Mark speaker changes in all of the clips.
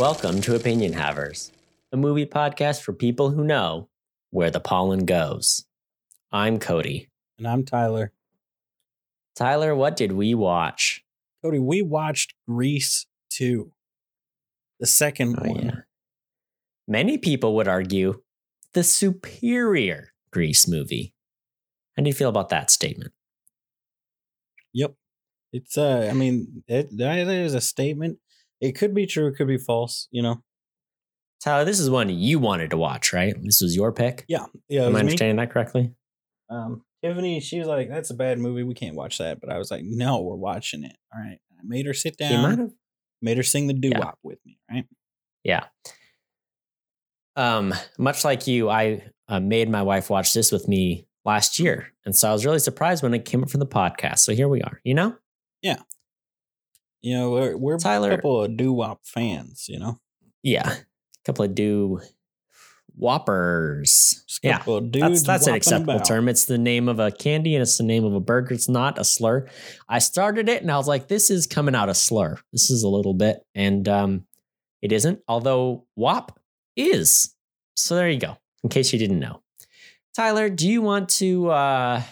Speaker 1: Welcome to Opinion Havers, a movie podcast for people who know where the pollen goes. I'm Cody.
Speaker 2: And I'm Tyler.
Speaker 1: Tyler, what did we watch?
Speaker 2: Cody, we watched Grease 2, the second
Speaker 1: Oh,
Speaker 2: one.
Speaker 1: yeah. Many people would argue the superior Grease movie. How do you feel about that statement?
Speaker 2: Yep. It's, uh, I mean, it, that is a statement. It could be true, it could be false, you know?
Speaker 1: Tyler, this is one you wanted to watch, right? This was your pick.
Speaker 2: Yeah. Yeah.
Speaker 1: Am I
Speaker 2: me.
Speaker 1: understanding that correctly?
Speaker 2: Um, Tiffany, she was like, that's a bad movie. We can't watch that. But I was like, no, we're watching it. All right. I made her sit down, made her sing the doo wop with me. Right.
Speaker 1: Yeah. Um, much like you, I uh, made my wife watch this with me last year, and so I was really surprised when it came up for the podcast. So here we are. You know,
Speaker 2: You know, we're, we're
Speaker 1: Tyler-
Speaker 2: a couple of doo wop fans, you know?
Speaker 1: yeah, a couple of do whoppers. Yeah,
Speaker 2: couple of dudes
Speaker 1: that's that's an acceptable
Speaker 2: about.
Speaker 1: term. It's the name of a candy and it's the name of a burger. It's not a slur. I started it and I was like, this is coming out a slur. This is a little bit, and um, it isn't. Although wop is. So there you go. In case you didn't know, Tyler, do you want to? uh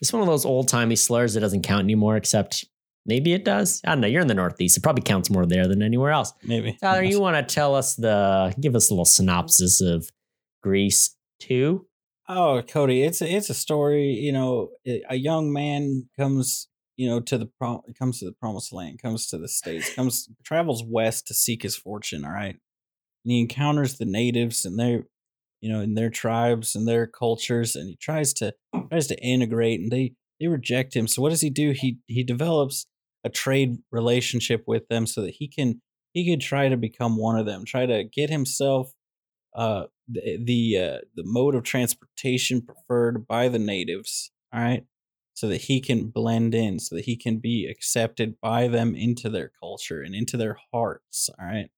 Speaker 1: It's one of those old timey slurs that doesn't count anymore. Except maybe it does. I don't know. You're in the Northeast. It probably counts more there than anywhere else.
Speaker 2: Maybe.
Speaker 1: Tyler, you want to tell us the give us a little synopsis of Grease 2?
Speaker 2: Oh, Cody, it's a, it's a story. You know, a young man comes, you know, to the pro- comes to the promised land, comes to the states, comes travels west to seek his fortune. All right, and he encounters the natives and their, you know, and their tribes and their cultures, and he tries to tries to integrate, and they they reject him. So what does he do? He he develops a trade relationship with them so that he can he could try to become one of them, try to get himself uh the the, uh, the mode of transportation preferred by the natives all right so that he can blend in so that he can be accepted by them into their culture and into their hearts all right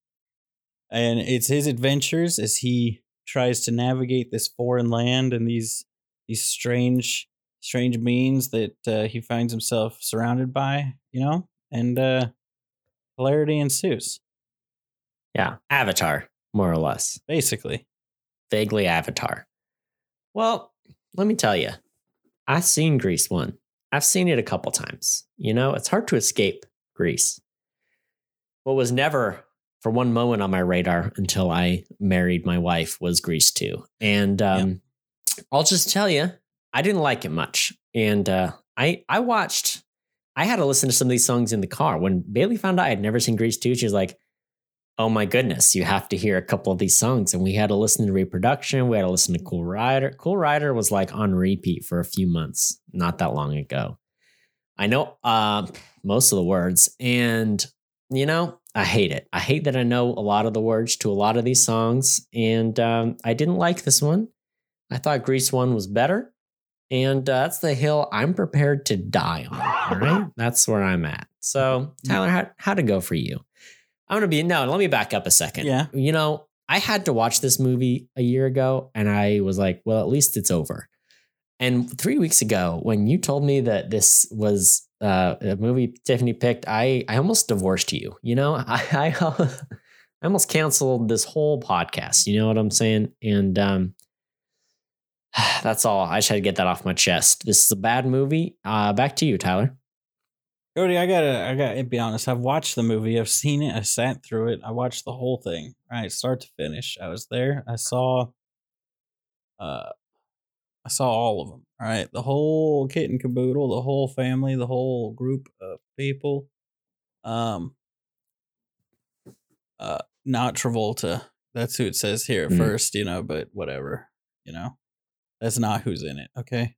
Speaker 2: and it's his adventures as he tries to navigate this foreign land and these these strange strange beings that uh, he finds himself surrounded by you know and uh hilarity ensues
Speaker 1: Yeah, Avatar, more or less.
Speaker 2: basically
Speaker 1: Vaguely Avatar. Well, let me tell you, I've seen Grease 1. I've seen it a couple times. You know, it's hard to escape Grease. What was never for one moment on my radar until I married my wife was Grease 2. And um, I'll just tell you, I didn't like it much. And uh, I I watched, I had to listen to some of these songs in the car. When Bailey found out I had never seen Grease 2, she was like, oh my goodness, you have to hear a couple of these songs. And we had to listen to reproduction. We had to listen to Cool Rider. Cool Rider was like on repeat for a few months, not that long ago. I know uh, most of the words. And, you know, I hate it. I hate that I know a lot of the words to a lot of these songs. And um, I didn't like this one. I thought Grease 1 was better. And uh, that's the hill I'm prepared to die on. All right. That's where I'm at. So, Tyler, how, how'd it go for you? I'm going to be, no, let me back up a second.
Speaker 2: Yeah.
Speaker 1: You know, I had to watch this movie a year ago and I was like, well, at least it's over. And three weeks ago, when you told me that this was uh, a movie Tiffany picked, I, I almost divorced you. You know, I, I, I almost canceled this whole podcast. You know what I'm saying? And um, that's all. I just had to get that off my chest. This is a bad movie. Uh, back to you, Tyler.
Speaker 2: Cody, I gotta, I gotta be honest. I've watched the movie. I've seen it. I sat through it. I watched the whole thing, right, start to finish. I was there. I saw, uh, I saw all of them. All right, the whole kit and caboodle, the whole family, the whole group of people. Um, uh, not Travolta. That's who it says here at
Speaker 1: Mm.
Speaker 2: first, you know. But whatever, you know, that's not who's in it. Okay,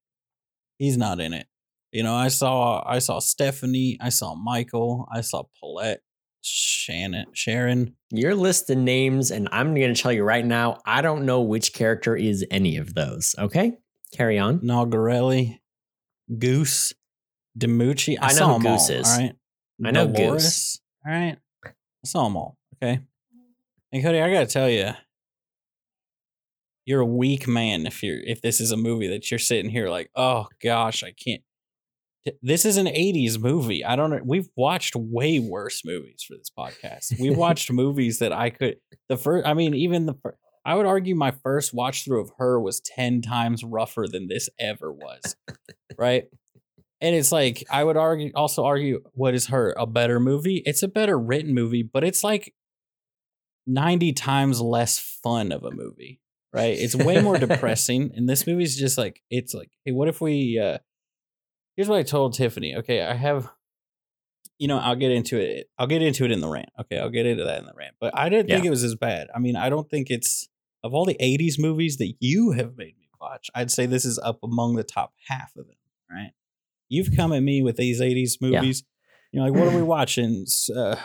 Speaker 2: he's not in it. You know, I saw I saw Stephanie, I saw Michael, I saw Paulette, Shannon, Sharon.
Speaker 1: You're listing names, and I'm going to tell you right now, I don't know which character is any of those. Okay, carry on.
Speaker 2: Nogerelli, Goose, DiMucci. I,
Speaker 1: I know
Speaker 2: saw
Speaker 1: who Goose
Speaker 2: all,
Speaker 1: is.
Speaker 2: All right.
Speaker 1: I know Goose.
Speaker 2: All right. I saw them all. Okay. And Cody, I gotta tell you, you're a weak man if you're if this is a movie that you're sitting here like, oh gosh, I can't. this is an 80s movie. I don't know. We've watched way worse movies for this podcast. We watched movies that I could the first I mean even the fir- I would argue my first watch through of her was 10 times rougher than this ever was. right? And it's like I would argue also argue what is her a better movie? It's a better written movie, but it's like 90 times less fun of a movie. Right? It's way more depressing and this movie's just like it's like hey, what if we uh here's what I told Tiffany. Okay, I have you know, I'll get into it. I'll get into it in the rant. Okay, I'll get into that in the rant. But I didn't think it was as bad. I mean, I don't think it's of all the 80s movies that you have made me watch, I'd say this is up among the top half of them, right? You've come at me with these 80s
Speaker 1: Yeah.
Speaker 2: movies. You know, like what are we watching? Uh,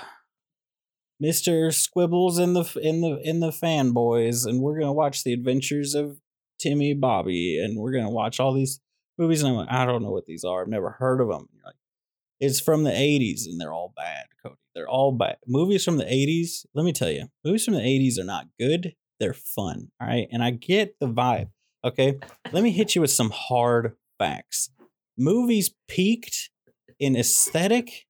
Speaker 2: Mr. Squibbles and the in the in the fanboys, and we're gonna watch the adventures of Timmy Bobby, and we're gonna watch all these movies. And I'm like, I don't know what these are. I've never heard of them. You're like, it's from the 80s, and they're all bad, Cody. They're all bad. Movies from the 80s. Let me tell you, movies from the 80s are not good. They're fun. All right, and I get the vibe. Okay, let me hit you with some hard facts. Movies peaked in aesthetic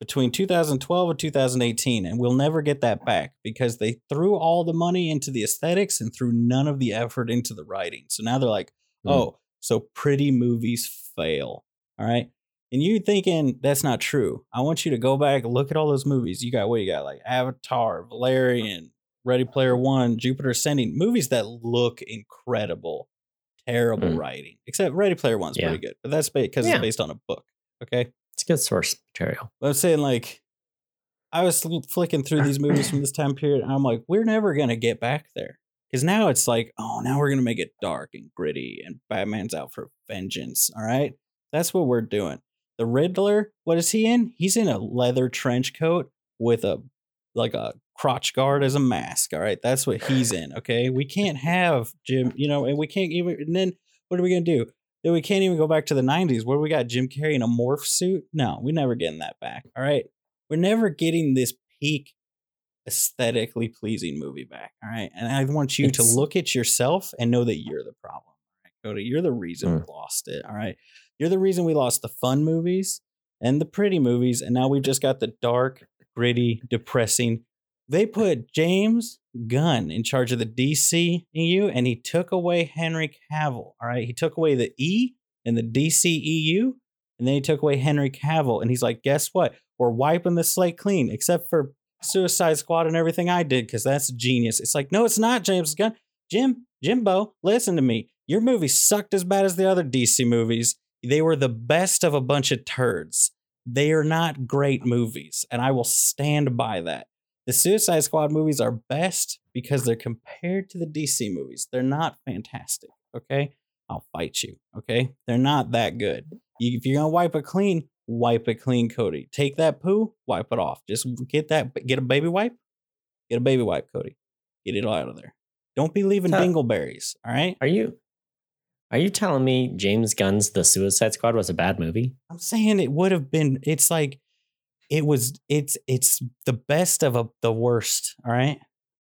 Speaker 2: between 2012 and 2018, and we'll never get that back because they threw all the money into the aesthetics and threw none of the effort into the writing. So now they're like,
Speaker 1: Hmm.
Speaker 2: oh, so pretty movies fail. All right. And you thinking that's not true. I want you to go back, look at all those movies. You got what you got, like Avatar, Valerian, Ready Player One, Jupiter Ascending, movies that look incredible. Terrible
Speaker 1: Hmm.
Speaker 2: writing. Except Ready Player One's
Speaker 1: Yeah.
Speaker 2: pretty good, but that's because
Speaker 1: Yeah.
Speaker 2: it's based on a book. Okay.
Speaker 1: It's a good source material.
Speaker 2: I'm saying like I was flicking through these movies from this time period, and I'm like, we're never gonna get back there because now it's like, oh, now we're gonna make it dark and gritty, and Batman's out for vengeance. All right, that's what we're doing. The Riddler, what is he in? He's in a leather trench coat with a like a crotch guard as a mask. All right, that's what he's in. Okay, we can't have Jim, you know, and we can't even. And then what are we gonna do? Then we can't even go back to the 90s where we got Jim Carrey in a morph suit. No, we're never getting that back. All right. We're never getting this peak aesthetically pleasing movie back. All right. And I want you to look at yourself and know that you're the problem. All right, Cody, you're the reason hmm. we lost it. All right. You're the reason we lost the fun movies and the pretty movies. And now we've just got the dark, gritty, depressing. They put James Gunn in charge of the DCEU and he took away Henry Cavill. All right. He took away the E in the DCEU and then he took away Henry Cavill. And he's like, guess what? We're wiping the slate clean, except for Suicide Squad and everything I did, because that's genius. It's like, no, it's not James Gunn. Jim, Jimbo, listen to me. Your movie sucked as bad as the other DC movies. They were the best of a bunch of turds. They are not great movies, and I will stand by that. The Suicide Squad movies are best because they're compared to the DC movies. They're not fantastic, okay? I'll fight you, okay? They're not that good. You, if you're gonna wipe it clean, wipe it clean, Cody. Take that poo, wipe it off. Just get that, get a baby wipe, get a baby wipe, Cody. Get it all out of there. Don't be leaving
Speaker 1: So-
Speaker 2: dingleberries, all right?
Speaker 1: Are you are you telling me James Gunn's The Suicide Squad was a bad movie?
Speaker 2: I'm saying it would have been. It's like it was. It's it's the best of a, the worst. All right.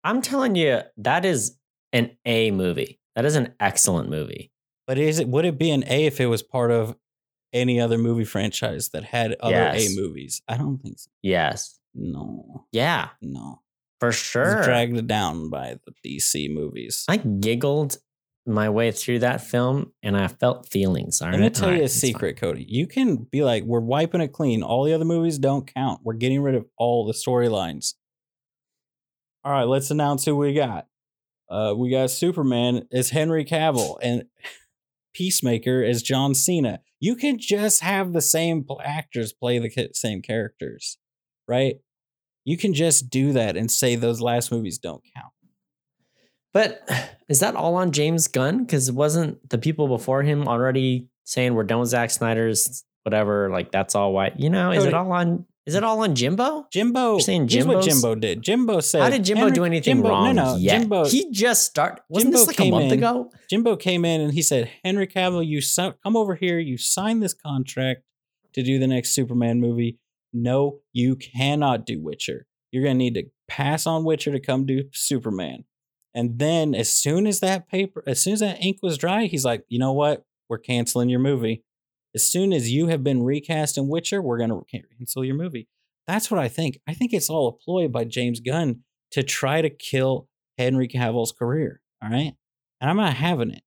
Speaker 1: I'm telling you, that is an A movie. That is an excellent movie.
Speaker 2: But is it would it be an A if it was part of any other movie franchise that had other
Speaker 1: Yes.
Speaker 2: A movies? I don't think so.
Speaker 1: Yes.
Speaker 2: No,
Speaker 1: Yeah,
Speaker 2: no.
Speaker 1: for
Speaker 2: It's
Speaker 1: sure.
Speaker 2: dragged down by the DC movies.
Speaker 1: I giggled my way through that film and I felt feelings. All
Speaker 2: Let me
Speaker 1: right?
Speaker 2: tell
Speaker 1: All
Speaker 2: you
Speaker 1: right,
Speaker 2: a
Speaker 1: it's fine.
Speaker 2: secret, Cody. You can be like, we're wiping it clean. All the other movies don't count. We're getting rid of all the storylines. All right, let's announce who we got. Uh, we got Superman as Henry Cavill and Peacemaker as John Cena. You can just have the same actors play the same characters, right? You can just do that and say those last movies don't count.
Speaker 1: But is that all on James Gunn? Because wasn't the people before him already saying we're done with Zack Snyder's whatever? Like that's all white. You know, is oh,
Speaker 2: it
Speaker 1: all on? Is it all on Jimbo?
Speaker 2: Jimbo,
Speaker 1: You're saying
Speaker 2: what Jimbo did. Jimbo said,
Speaker 1: How did Jimbo
Speaker 2: Henry-
Speaker 1: do anything
Speaker 2: Jimbo-
Speaker 1: wrong
Speaker 2: No, no,
Speaker 1: yet?
Speaker 2: Jimbo,
Speaker 1: he just started. Wasn't
Speaker 2: Jimbo
Speaker 1: this like a month
Speaker 2: in-
Speaker 1: ago?
Speaker 2: Jimbo came in and he said, Henry Cavill, you si- come over here. You sign this contract to do the next Superman movie. No, you cannot do Witcher. You're going to need to pass on Witcher to come do Superman. And then as soon as that paper, as soon as that ink was dry, he's like, you know what? We're canceling your movie. As soon as you have been recast in Witcher, we're going to cancel your movie. That's what I think. I think it's all a ploy by James Gunn to try to kill Henry Cavill's career. All right. And I'm not having it.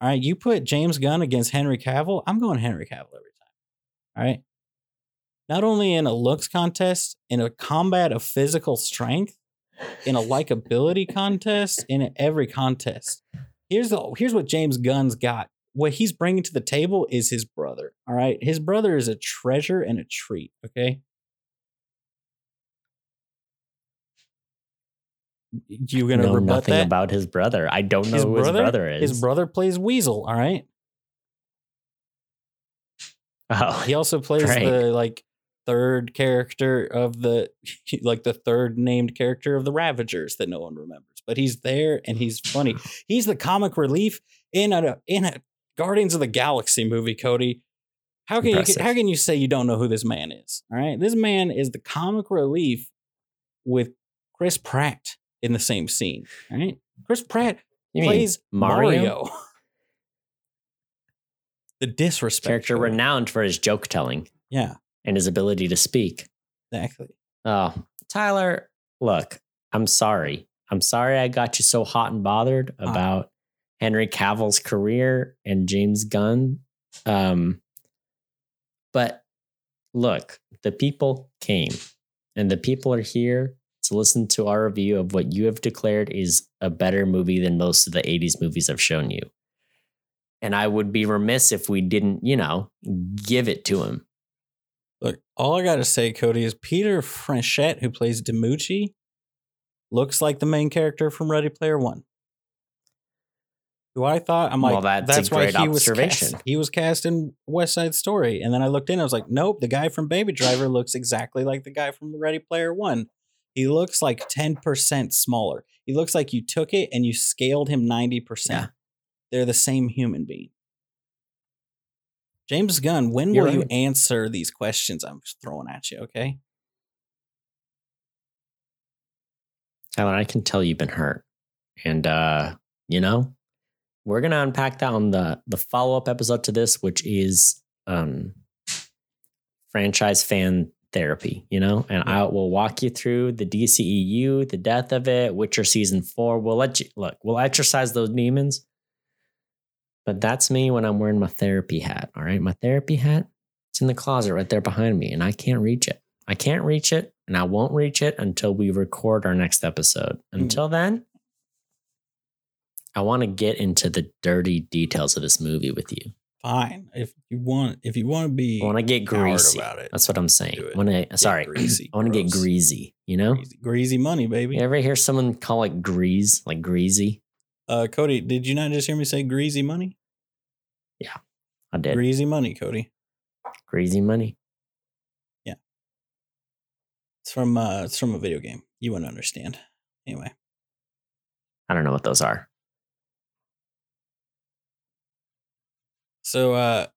Speaker 2: All right. You put James Gunn against Henry Cavill, I'm going Henry Cavill every time. All right. Not only in a looks contest, in a combat of physical strength, in a likability contest, in every contest. Here's the here's what James Gunn's got. What he's bringing to the table is his brother. All right, his brother is a treasure and a treat. Okay, you're gonna
Speaker 1: know
Speaker 2: rebut
Speaker 1: nothing
Speaker 2: that?
Speaker 1: about his brother. I don't know who his brother is.
Speaker 2: His brother plays Weasel. All right.
Speaker 1: Oh,
Speaker 2: He also plays
Speaker 1: Great.
Speaker 2: the like third character of the like the third named character of the Ravagers that no one remembers. But he's there and he's funny. He's the comic relief in a in a Guardians of the Galaxy movie, Cody. How can
Speaker 1: Impressive.
Speaker 2: you how can you say you don't know who this man is? All right. This man is the comic relief with Chris Pratt in the same scene. All right. Chris Pratt
Speaker 1: you
Speaker 2: plays
Speaker 1: Mario?
Speaker 2: Mario. the disrespect.
Speaker 1: character renowned for his joke telling
Speaker 2: Yeah,
Speaker 1: and his ability to speak.
Speaker 2: exactly.
Speaker 1: Oh, Tyler, look, I'm sorry. I'm sorry I got you so hot and bothered
Speaker 2: Ah.
Speaker 1: about Henry Cavill's career and James Gunn. Um, but look, the people came and the people are here to listen to our review of what you have declared is a better movie than most of the 80s movies I've shown you. And I would be remiss if we didn't, you know, give it to him.
Speaker 2: Look, all I gotta say, Cody, is Peter Frechette, who plays DiMucci, looks like the main character from Ready Player One. Who I thought I'm like,
Speaker 1: Well, that's a
Speaker 2: why
Speaker 1: great
Speaker 2: he was
Speaker 1: observation.
Speaker 2: cast. He was cast in West Side Story, and then I looked in, I was like, nope, the guy from Baby Driver looks exactly like the guy from Ready Player One. He looks like ten percent smaller. He looks like you took it and you scaled him ninety
Speaker 1: Yeah.
Speaker 2: percent. They're the same human being. James Gunn, when
Speaker 1: You're
Speaker 2: will you answer these questions I'm throwing at you? Okay.
Speaker 1: Tyler, I can tell you've been hurt. And uh, you know, we're gonna unpack that on the the follow-up episode to this, which is um franchise fan therapy, you know, and I will walk you through the DCEU, the death of it, Witcher season four. We'll let you look, we'll exercise those demons. But that's me when I'm wearing my therapy hat. All right. My therapy hat, it's in the closet right there behind me, and I can't reach it. I can't reach it, and I won't reach it until we record our next episode. Mm. Until then, I want to get into the dirty details of this movie with you.
Speaker 2: Fine. If you want, if you want to be,
Speaker 1: I want to get greasy.
Speaker 2: about it.
Speaker 1: That's what I'm saying. I want to, sorry,
Speaker 2: greasy,
Speaker 1: I want to get
Speaker 2: gross.
Speaker 1: greasy. You know,
Speaker 2: greasy, greasy money, baby.
Speaker 1: you ever hear someone call it grease, like greasy?
Speaker 2: Uh, Cody, did you not just hear me say greasy money?
Speaker 1: Yeah, I did
Speaker 2: Greasy money, Cody.
Speaker 1: greasy money. Yeah.
Speaker 2: It's from uh, it's from a video game. You wouldn't understand. Anyway,
Speaker 1: I don't know what those are.
Speaker 2: so uh,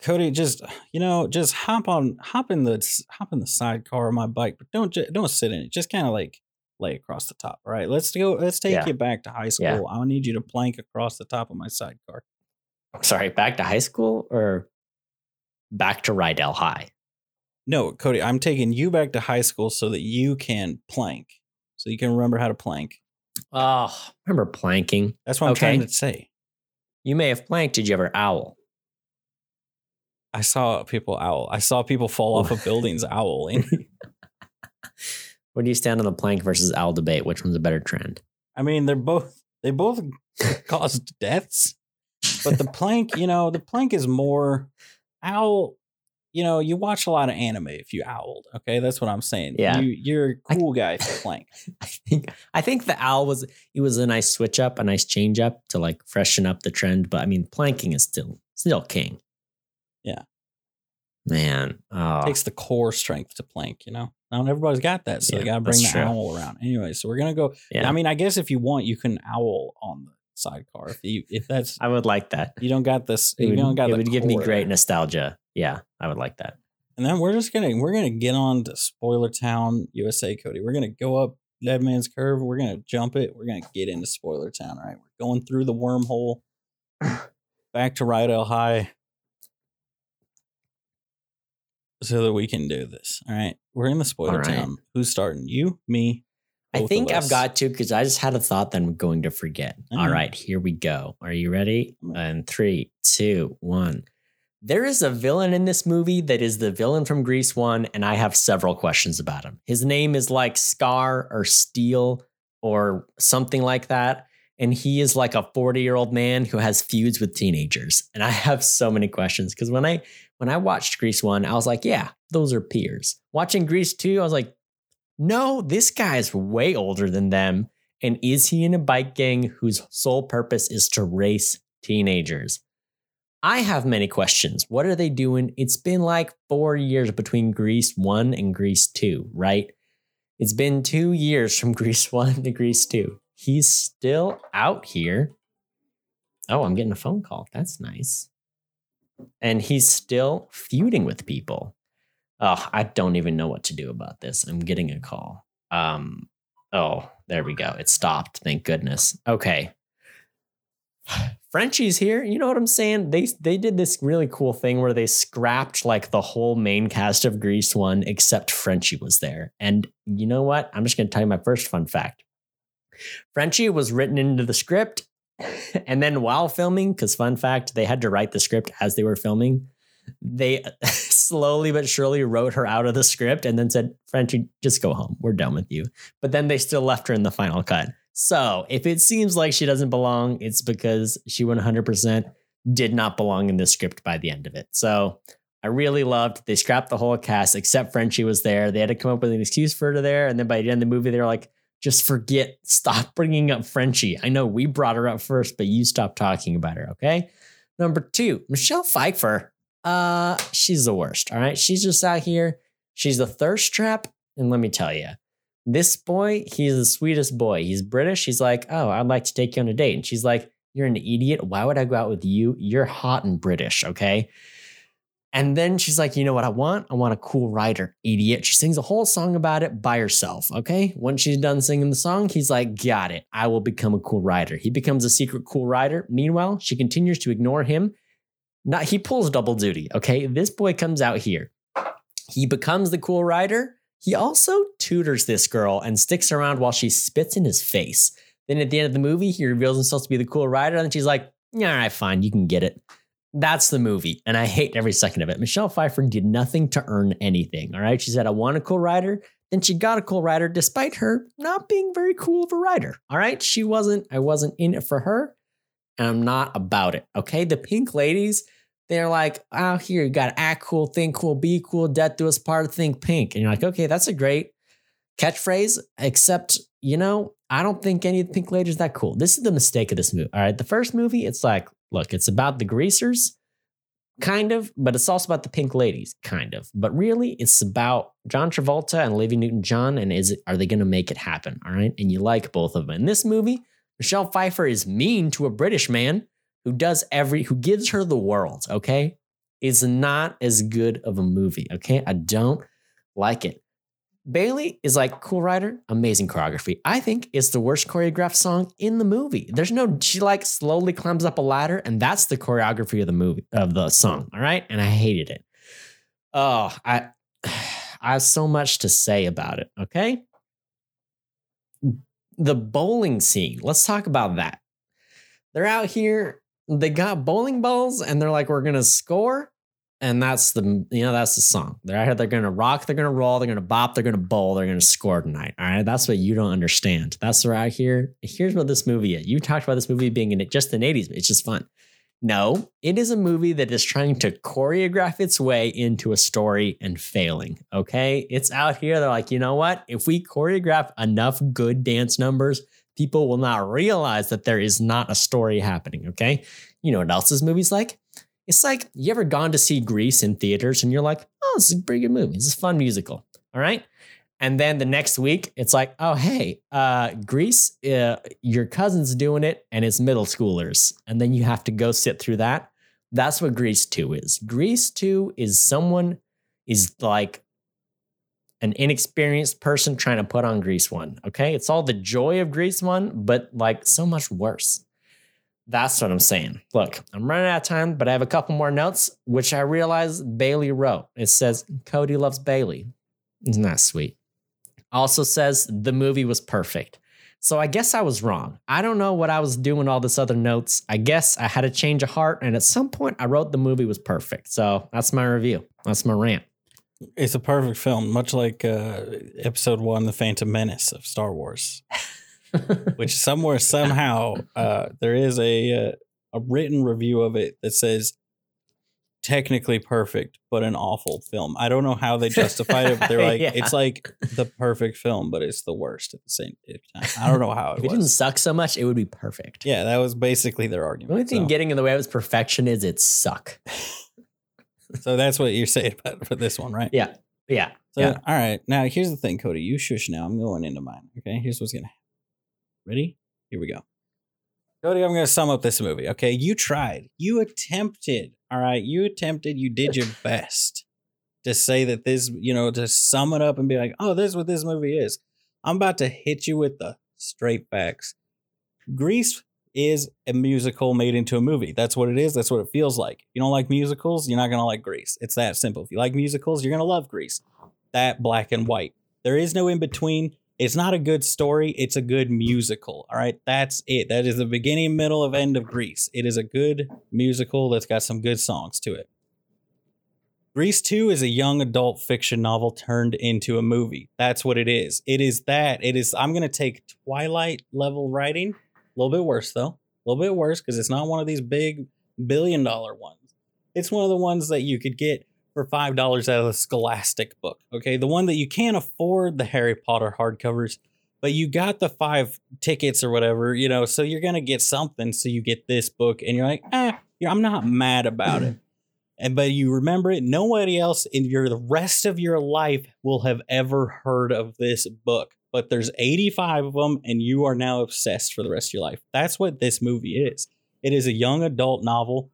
Speaker 2: Cody, just you know, just hop on, hop in the hop in the sidecar of my bike, but don't don't sit in it. Just kind of like lay across the top. All right, let's go. Let's take
Speaker 1: Yeah.
Speaker 2: you back to high school.
Speaker 1: Yeah.
Speaker 2: I need you to plank across the top of my sidecar.
Speaker 1: Sorry, back to high school or back to Rydell High?
Speaker 2: No, Cody, I'm taking you back to high school so that you can plank, so you can remember how to plank.
Speaker 1: Oh, remember planking?
Speaker 2: That's what I'm trying to say.
Speaker 1: You may have planked. Did you ever owl?
Speaker 2: I saw people owl. I saw people fall off of buildings owling.
Speaker 1: Where do you stand on the plank versus owl debate? Which one's a better trend?
Speaker 2: I mean, they're both they both caused deaths, but the plank, you know, the plank is more owl. You know, you watch a lot of anime if you owled. Okay, that's what I'm saying.
Speaker 1: Yeah.
Speaker 2: you, you're a cool guy for plank.
Speaker 1: I think I think the owl was it was a nice switch up, a nice change up to like freshen up the trend. But I mean, planking is still still king.
Speaker 2: Yeah.
Speaker 1: Man. Oh,
Speaker 2: takes the core strength to plank. You know, not everybody's got that, so
Speaker 1: Yeah,
Speaker 2: they got to bring the
Speaker 1: true.
Speaker 2: owl around. Anyway, so we're gonna go.
Speaker 1: yeah.
Speaker 2: I mean, I guess if you want, you can owl on the sidecar. If you if that's
Speaker 1: I would like that.
Speaker 2: you don't got this,
Speaker 1: It
Speaker 2: you
Speaker 1: would,
Speaker 2: don't got
Speaker 1: it would give me great nostalgia. Yeah, I would like that.
Speaker 2: And then we're just gonna we're gonna get on to Spoiler Town, USA, Cody. We're gonna go up Dead Man's Curve. We're gonna jump it. We're gonna get into Spoiler Town. Right, we're going through the wormhole, back to Rydell High. So that we can do this. All right. We're in the spoiler
Speaker 1: All right.
Speaker 2: town. Who's starting? You, me.
Speaker 1: I think I've got to because I just had a thought that I'm going to forget. All
Speaker 2: Mm.
Speaker 1: right, here we go. Are you ready? And three, two, one. There is a villain in this movie that is the villain from Grease 1, and I have several questions about him. His name is like Scar or Steel or something like that. And he is like a 40 year old man who has feuds with teenagers. And I have so many questions because when I when I watched Grease 1, I was like, yeah, those are peers. Watching Grease 2, I was like, no, this guy's way older than them. And is he in a bike gang whose sole purpose is to race teenagers? I have many questions. What are they doing? It's been like four years between Grease 1 and Grease 2, right? It's been two years from Grease 1 to Grease 2. He's still out here. Oh, I'm getting a phone call. That's nice. And he's still feuding with people. Oh, I don't even know what to do about this. I'm getting a call. Um, oh, there we go. It stopped. Thank goodness. Okay. Frenchie's here. You know what I'm saying? They they did this really cool thing where they scrapped like the whole main cast of Grease one except Frenchie was there. And you know what? I'm just to tell you my first fun fact. Frenchie was written into the script and then while filming cuz fun fact, they had to write the script as they were filming. They slowly but surely wrote her out of the script and then said, "Frenchie, just go home. We're done with you." But then they still left her in the final cut. So if it seems like she doesn't belong, it's because she 100% did not belong in the script by the end of it. So I really loved. They scrapped the whole cast except Frenchie was there. They had to come up with an excuse for her to there, and then by the end of the movie, they were like, "Just forget. Stop bringing up Frenchie. I know we brought her up first, but you stop talking about her." Okay. Number two, Michelle Pfeiffer. Uh, she's the worst. All right, she's just out here. She's a thirst trap, and let me tell you, this boy, he's the sweetest boy. He's British. He's like, oh, I'd like to take you on a date. And she's like, you're an idiot. Why would I go out with you? You're hot and British, okay? And then she's like, you know what I want? I want a cool rider, idiot. She sings a whole song about it by herself, okay? Once she's done singing the song, he's like, got it. I will become a cool rider. He becomes a secret cool rider. Meanwhile, she continues to ignore him. Not he pulls double duty, okay? This boy comes out here. He becomes the cool rider. He also tutors this girl and sticks around while she spits in his face. Then at the end of the movie, he reveals himself to be the cool rider, and she's like, "Yeah, all right, fine, you can get it." That's the movie, and I hate every second of it. Michelle Pfeiffer did nothing to earn anything. All right, she said, "I want a cool rider." Then she got a cool rider, despite her not being very cool of a rider. All right, she wasn't. I wasn't in it for her, and I'm not about it. Okay, the Pink Ladies they're like, oh, here, you got to act cool, think cool, be cool, death do us part, think pink. And you're like, okay, that's a great catchphrase, except, you know, I don't think any of the pink ladies that cool. This is the mistake of this movie. All right. The first movie, it's like, look, it's about the greasers, kind of, but it's also about the pink ladies, kind of. But really, it's about John Travolta and Olivia Newton John. And is it, are they going to make it happen? All right. And you like both of them. In this movie, Michelle Pfeiffer is mean to a British man who does every who gives her the world, okay? it's not as good of a movie, okay? I don't like it. Bailey is like cool rider, amazing choreography. I think it's the worst choreographed song in the movie. There's no she like slowly climbs up a ladder and that's the choreography of the movie of the song, all right? And I hated it. Oh, I I have so much to say about it, okay? The bowling scene. Let's talk about that. They're out here they got bowling balls and they're like, we're gonna score. And that's the you know, that's the song. They're they're gonna rock, they're gonna roll, they're gonna bop, they're gonna bowl, they're gonna score tonight. All right. That's what you don't understand. That's what out here. Here's what this movie is. You talked about this movie being in it just the 80s, it's just fun. No, it is a movie that is trying to choreograph its way into a story and failing. Okay. It's out here. They're like, you know what? If we choreograph enough good dance numbers, people will not realize that there is not a story happening. Okay. You know what else this movie's like? It's like you ever gone to see Grease in theaters and you're like, oh, this is a pretty good movie. This is a fun musical. All right. And then the next week, it's like, oh, hey, uh, Grease, uh, your cousin's doing it and it's middle schoolers. And then you have to go sit through that. That's what Grease 2 is. Grease 2 is someone is like an inexperienced person trying to put on Grease 1. Okay. It's all the joy of Grease 1, but like so much worse. That's what I'm saying. Look, I'm running out of time, but I have a couple more notes, which I realize Bailey wrote. It says Cody loves Bailey. Isn't that sweet? Also says the movie was perfect. So I guess I was wrong. I don't know what I was doing all this other notes. I guess I had a change of heart, and at some point I wrote the movie was perfect. So that's my review. That's my rant.
Speaker 2: It's a perfect film, much like uh, Episode One, The Phantom Menace of Star Wars. which somewhere somehow uh, there is a uh, a written review of it that says technically perfect but an awful film. I don't know how they justified it, but they're like
Speaker 1: Yeah.
Speaker 2: it's like the perfect film, but it's the worst at the same time. I don't know how
Speaker 1: If
Speaker 2: it
Speaker 1: it didn't suck so much, it would be perfect.
Speaker 2: Yeah, that was basically their argument.
Speaker 1: The only thing
Speaker 2: so,
Speaker 1: getting in the way of its perfection is it suck.
Speaker 2: so that's what you're saying about for this one, right?
Speaker 1: Yeah. Yeah.
Speaker 2: So,
Speaker 1: yeah.
Speaker 2: all right. Now, here's the thing, Cody. You shush now. I'm going into mine. Okay. Here's what's going to happen. Ready? Here we go. Cody, I'm going to sum up this movie. Okay. You tried. You attempted. All right. You attempted. You did your best to say that this, you know, to sum it up and be like, oh, this is what this movie is. I'm about to hit you with the straight facts. Grease is a musical made into a movie. That's what it is. That's what it feels like. If you don't like musicals, you're not going to like Grease. It's that simple. If you like musicals, you're going to love Grease. That black and white. There is no in between. It's not a good story. It's a good musical. All right. That's it. That is the beginning, middle, of end of Grease. It is a good musical that's got some good songs to it. Grease 2 is a young adult fiction novel turned into a movie. That's what it is. It is that. It is, I'm going to take Twilight level writing. A little bit worse, though. A little bit worse because it's not one of these big billion dollar ones. It's one of the ones that you could get for $5 out of the Scholastic book. Okay. The one that you can't afford the Harry Potter hardcovers, but you got the five tickets or whatever, you know, so you're going to get something. So you get this book and you're like, eh, I'm not mad about it. And but you remember it, nobody else in your the rest of your life will have ever heard of this book. But there's 85 of them, and you are now obsessed for the rest of your life. That's what this movie is. It is a young adult novel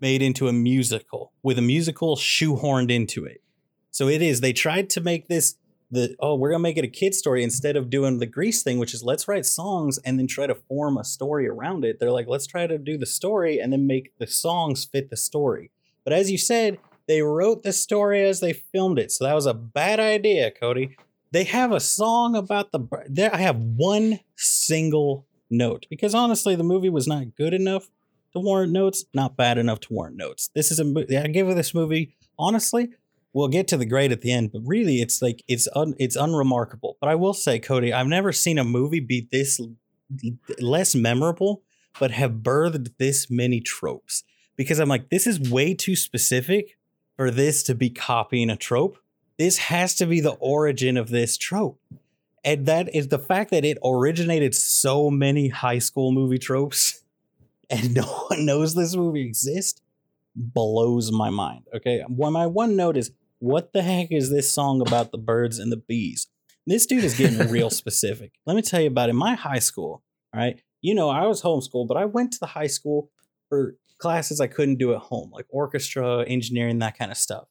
Speaker 2: made into a musical with a musical shoehorned into it. So it is. They tried to make this the oh we're gonna make it a kid story instead of doing the Grease thing, which is let's write songs and then try to form a story around it. They're like let's try to do the story and then make the songs fit the story. But as you said, they wrote the story as they filmed it, so that was a bad idea, Cody. They have a song about the there. I have one single note because honestly, the movie was not good enough to warrant notes, not bad enough to warrant notes. This is a mo- I give this movie honestly. We'll get to the grade at the end, but really, it's like it's un, it's unremarkable. But I will say, Cody, I've never seen a movie be this less memorable, but have birthed this many tropes. Because I'm like, this is way too specific for this to be copying a trope. This has to be the origin of this trope. And that is the fact that it originated so many high school movie tropes and no one knows this movie exists blows my mind. Okay. Well, my one note is what the heck is this song about the birds and the bees? This dude is getting real specific. Let me tell you about it. In my high school, all right. You know, I was homeschooled, but I went to the high school for classes I couldn't do at home, like orchestra, engineering, that kind of stuff.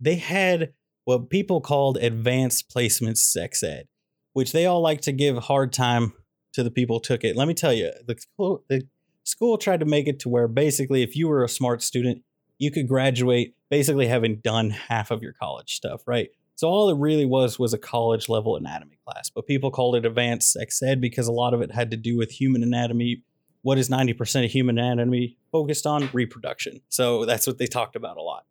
Speaker 2: They had what people called advanced placement sex ed, which they all like to give a hard time to the people took it. Let me tell you, the school, the school tried to make it to where basically, if you were a smart student, you could graduate basically having done half of your college stuff, right? So all it really was was a college level anatomy class, but people called it advanced sex ed because a lot of it had to do with human anatomy. What is 90% of human anatomy focused on? Reproduction. So that's what they talked about a lot.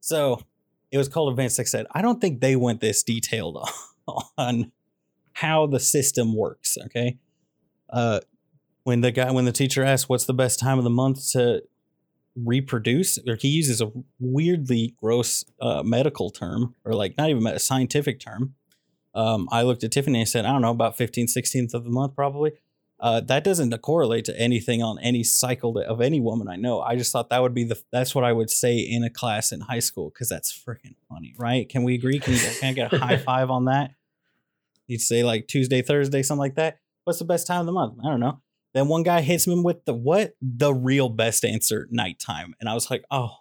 Speaker 2: So it was called advanced sex ed. I don't think they went this detailed on how the system works. Okay. Uh, when the guy, when the teacher asked, what's the best time of the month to reproduce, or he uses a weirdly gross uh, medical term, or like not even a scientific term. Um, I looked at Tiffany and said, I don't know, about 15th, 16th of the month, probably. Uh, that doesn't correlate to anything on any cycle of any woman I know. I just thought that would be the that's what I would say in a class in high school because that's freaking funny, right? Can we agree? Can, you, can I get a high five on that? You'd say like Tuesday, Thursday, something like that. What's the best time of the month? I don't know. Then one guy hits me with the what? The real best answer, nighttime. And I was like, oh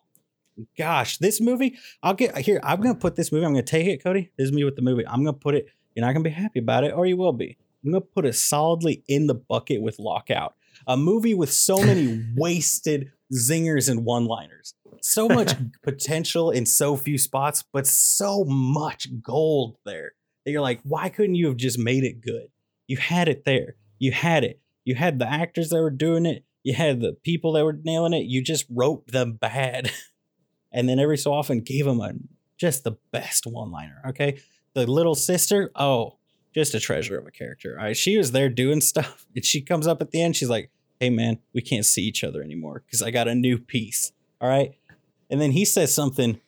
Speaker 2: gosh, this movie. I'll get here. I'm gonna put this movie. I'm gonna take it, Cody. This is me with the movie. I'm gonna put it. You're not gonna be happy about it, or you will be. I'm gonna put it solidly in the bucket with Lockout, a movie with so many wasted zingers and one-liners, so much potential in so few spots, but so much gold there that you're like, why couldn't you have just made it good? You had it there. You had it. You had the actors that were doing it. You had the people that were nailing it. You just wrote them bad, and then every so often gave them a just the best one-liner. Okay, the little sister. Oh, just a treasure of a character. All right, she was there doing stuff, and she comes up at the end. She's like, "Hey, man, we can't see each other anymore because I got a new piece." All right, and then he says something.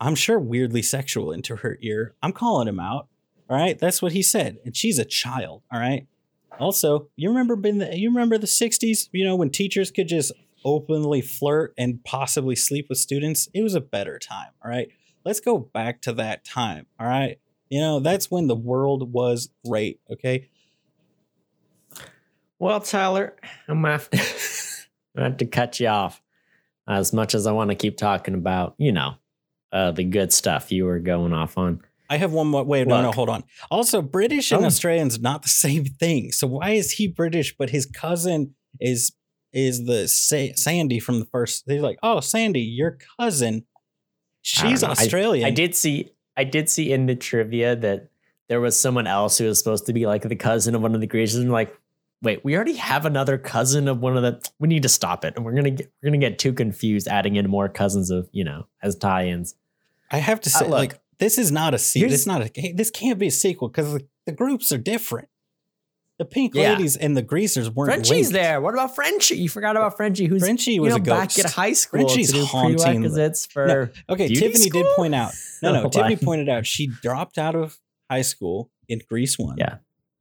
Speaker 2: I'm sure weirdly sexual into her ear. I'm calling him out. All right, that's what he said, and she's a child. All right. Also, you remember been the, you remember the '60s? You know when teachers could just openly flirt and possibly sleep with students. It was a better time. All right, let's go back to that time. All right, you know that's when the world was great. Okay,
Speaker 1: Well, Tyler, I'm gonna have to, I'm have to cut you off. As much as I want to keep talking about, you know, uh, the good stuff you were going off on.
Speaker 2: I have one more. Wait, no, no, hold on. Also, British and
Speaker 1: Oh.
Speaker 2: Australian's not the same thing. So why is he British, but his cousin is is the Sa- Sandy from the first? They're like, oh, Sandy, your cousin. She's
Speaker 1: know.
Speaker 2: Australian.
Speaker 1: I did see I did see in the trivia that there was someone else who was supposed to be like the cousin of one of the Grecians. And like, wait, we already have another cousin of one of the. We need to stop it, and we're gonna get we're gonna get too confused adding in more cousins of you know as tie-ins.
Speaker 2: I have to
Speaker 1: Uh,
Speaker 2: say,
Speaker 1: look,
Speaker 2: like, this is not a sequel. This not a. This can't be a sequel because the, the groups are different. The Pink
Speaker 1: Yeah.
Speaker 2: Ladies and the Greasers weren't.
Speaker 1: Frenchie's
Speaker 2: linked.
Speaker 1: there. What about Frenchie? You forgot about Frenchie, who's
Speaker 2: Frenchie
Speaker 1: you
Speaker 2: was
Speaker 1: know
Speaker 2: a
Speaker 1: back at high school
Speaker 2: Frenchie's
Speaker 1: to do
Speaker 2: haunting
Speaker 1: prerequisites for.
Speaker 2: Okay,
Speaker 1: Beauty
Speaker 2: Tiffany did point out. No, no, Tiffany pointed out she dropped out of high school in Grease one.
Speaker 1: Yeah.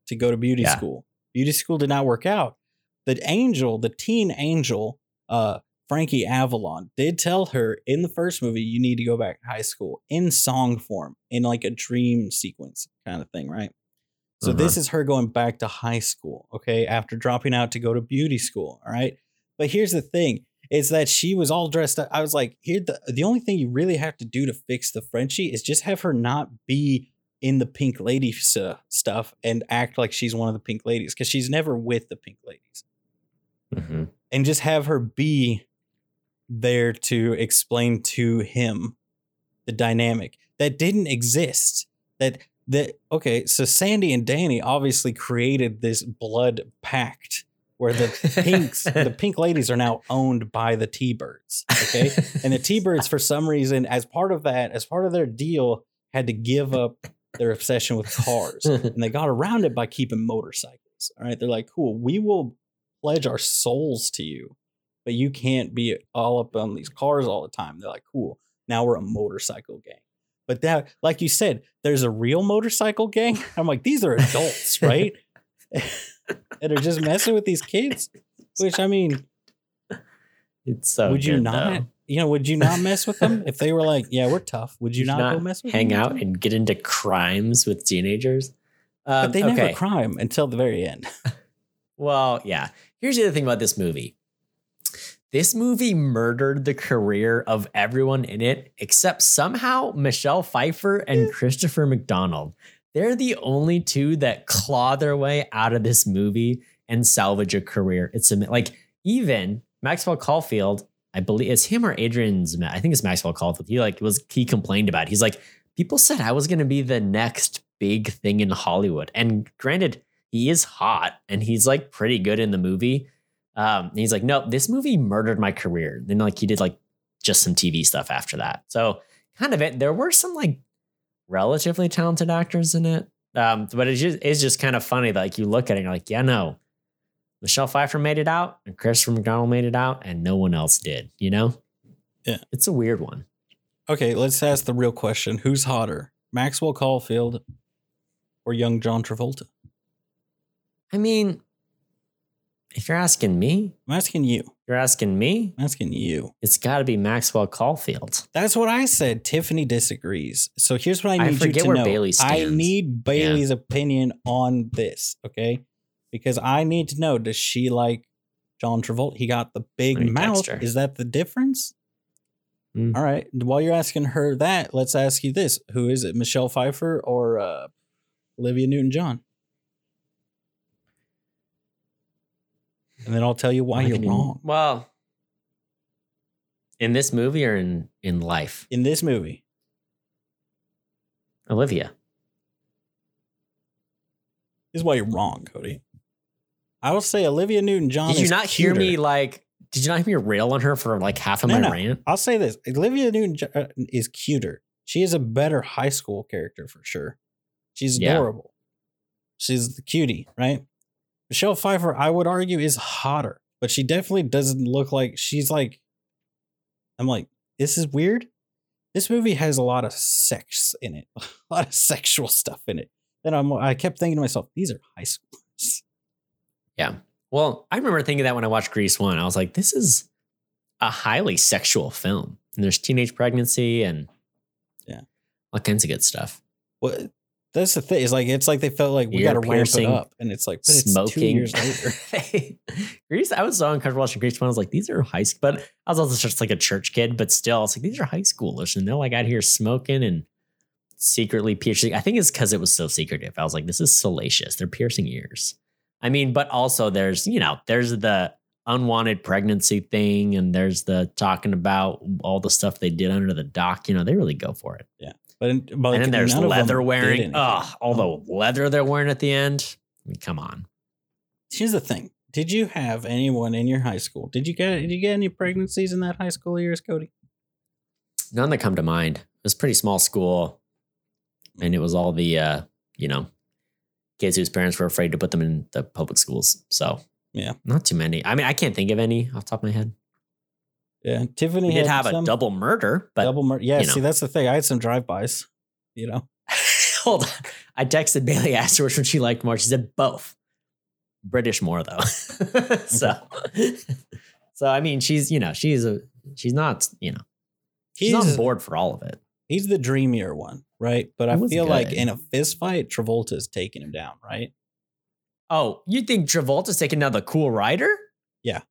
Speaker 2: To go to beauty
Speaker 1: Yeah.
Speaker 2: school. Beauty school did not work out. The angel, the teen angel, uh, Frankie Avalon, did tell her in the first movie, you need to go back to high school in song form, in like a dream sequence kind of thing, right? So
Speaker 1: Uh-huh.
Speaker 2: this is her going back to high school, okay, after dropping out to go to beauty school. All right. But here's the thing is that she was all dressed up. I was like, here the the only thing you really have to do to fix the Frenchie is just have her not be in the pink lady stu- stuff and act like she's one of the pink ladies because she's never with the pink ladies.
Speaker 1: Mhm.
Speaker 2: And just have her be there to explain to him the dynamic that didn't exist. That that okay, so Sandy and Danny obviously created this blood pact where the pinks, the pink ladies are now owned by the T-Birds. Okay. and the T-Birds, for some reason, as part of that, as part of their deal, had to give up their obsession with cars. and they got around it by keeping motorcycles. All right. They're like, cool, we will pledge our souls to you, but you can't be all up on these cars all the time. They're like, cool, now we're a motorcycle gang. But that, like you said, there's a real motorcycle gang. I'm like, these are adults, right? that are just messing with these kids. Which I mean,
Speaker 1: it's so.
Speaker 2: would you not?
Speaker 1: though.
Speaker 2: You know, would you not mess with them if they were like, "Yeah, we're tough"? Would you
Speaker 1: Would
Speaker 2: not,
Speaker 1: not
Speaker 2: go mess with them?
Speaker 1: hang
Speaker 2: them?
Speaker 1: out and get into crimes with teenagers? Um,
Speaker 2: But they
Speaker 1: okay.
Speaker 2: never crime until the very end.
Speaker 1: Well, yeah. Here's the other thing about this movie. This movie murdered the career of everyone in it except somehow Michelle Pfeiffer and hmm. Christopher McDonald. They're the only two that claw their way out of this movie and salvage a career. It's a, like even Maxwell Caulfield, I believe it's him or Adrian's. I think it's Maxwell Caulfield. He like was he complained about. it. He's like, people said I was going to be the next big thing in Hollywood. And granted, he is hot and he's like pretty good in the movie. Um, and he's like, nope, this movie murdered my career. Then like he did like just some TV stuff after that. So kind of it. There were some like relatively talented actors in it. Um, but it's just it's just kind of funny that like you look at it and you're like, yeah, no. Michelle Pfeiffer made it out and Christopher McDonald made it out and no one else did, you know?
Speaker 2: Yeah.
Speaker 1: It's a weird one.
Speaker 2: Okay, let's ask the real question: Who's hotter, Maxwell Caulfield or young John Travolta?
Speaker 1: I mean, if you're asking me,
Speaker 2: I'm asking you.
Speaker 1: you're asking me,
Speaker 2: I'm asking you.
Speaker 1: it's got to be Maxwell Caulfield.
Speaker 2: That's what I said. Tiffany disagrees. So here's what I
Speaker 1: I
Speaker 2: need you to
Speaker 1: where
Speaker 2: know.
Speaker 1: Bailey
Speaker 2: I need Bailey's opinion on this, okay? Because I need to know: Does she like John Travolta? He got the big mouth. Is that the difference?
Speaker 1: Mm.
Speaker 2: All right. While you're asking her that, let's ask you this: Who is it, Michelle Pfeiffer or uh, Olivia Newton-John? And then I'll tell you why
Speaker 1: I
Speaker 2: you're
Speaker 1: can-
Speaker 2: wrong.
Speaker 1: Well, in this movie or in in life,
Speaker 2: In this movie,
Speaker 1: Olivia.
Speaker 2: this is why you're wrong, Cody. I will say Olivia Newton John.
Speaker 1: Did you
Speaker 2: is
Speaker 1: not hear me like? Did you not hear me rail on her for like half of
Speaker 2: No,
Speaker 1: my
Speaker 2: no.
Speaker 1: rant?
Speaker 2: I'll say this: Olivia Newton uh, is cuter. She is a better high school character for sure. She's
Speaker 1: Yeah.
Speaker 2: adorable. She's the cutie, right? Michelle Pfeiffer, I would argue, is hotter, but she definitely doesn't look like she's like. I'm like, this is weird. This movie has a lot of sex in it, a lot of sexual stuff in it. Then I'm, I kept thinking to myself, these are high schoolers.
Speaker 1: Yeah. Well, I remember thinking that when I watched Grease One, I was like, this is a highly sexual film. And there's teenage pregnancy and
Speaker 2: Yeah.
Speaker 1: all kinds of good stuff.
Speaker 2: Well, that's the thing. It's like it's like they felt like we got to ramp it up, and it's like but it's two
Speaker 1: Smoking.
Speaker 2: years later.
Speaker 1: Grease, I was so uncomfortable watching Grease One. I was like, these are high school, but I was also just like a church kid, but still, I was like, these are high schoolers. And they're like out here smoking and secretly piercing. I think it's because it was so secretive. I was like, this is salacious. They're piercing ears. I mean, but also there's, you know, there's the unwanted pregnancy thing and there's the talking about all the stuff they did under the dock. You know, they really go for it.
Speaker 2: But, in, but
Speaker 1: and then there's
Speaker 2: none
Speaker 1: leather
Speaker 2: did
Speaker 1: wearing.
Speaker 2: anything.
Speaker 1: Oh, all the leather they're wearing at the end. I mean, come on.
Speaker 2: Here's the thing: Did you have anyone in your high school? Did you get? Did you get any pregnancies in that high school years, Cody?
Speaker 1: None that come to mind. It was a pretty small school, and it was all the uh, you know kids whose parents were afraid to put them in the public schools. So
Speaker 2: Yeah.
Speaker 1: not too many. I mean, I can't think of any off the top of my head.
Speaker 2: Yeah, Tiffany
Speaker 1: We did
Speaker 2: had
Speaker 1: have a
Speaker 2: some
Speaker 1: double murder, but
Speaker 2: double mur- Yeah,
Speaker 1: you know.
Speaker 2: see, that's the thing. I had some drive-bys. You know,
Speaker 1: hold on. I texted Bailey asked her which one she liked more. She said both. British more though. so, so I mean, she's you know she's a she's not you know she's
Speaker 2: he's
Speaker 1: on board for all of it.
Speaker 2: he's the dreamier one, right? But I feel like in a fist fight, Travolta's taking him down, right?
Speaker 1: Oh, you think Travolta's taking down the cool rider?
Speaker 2: Yeah.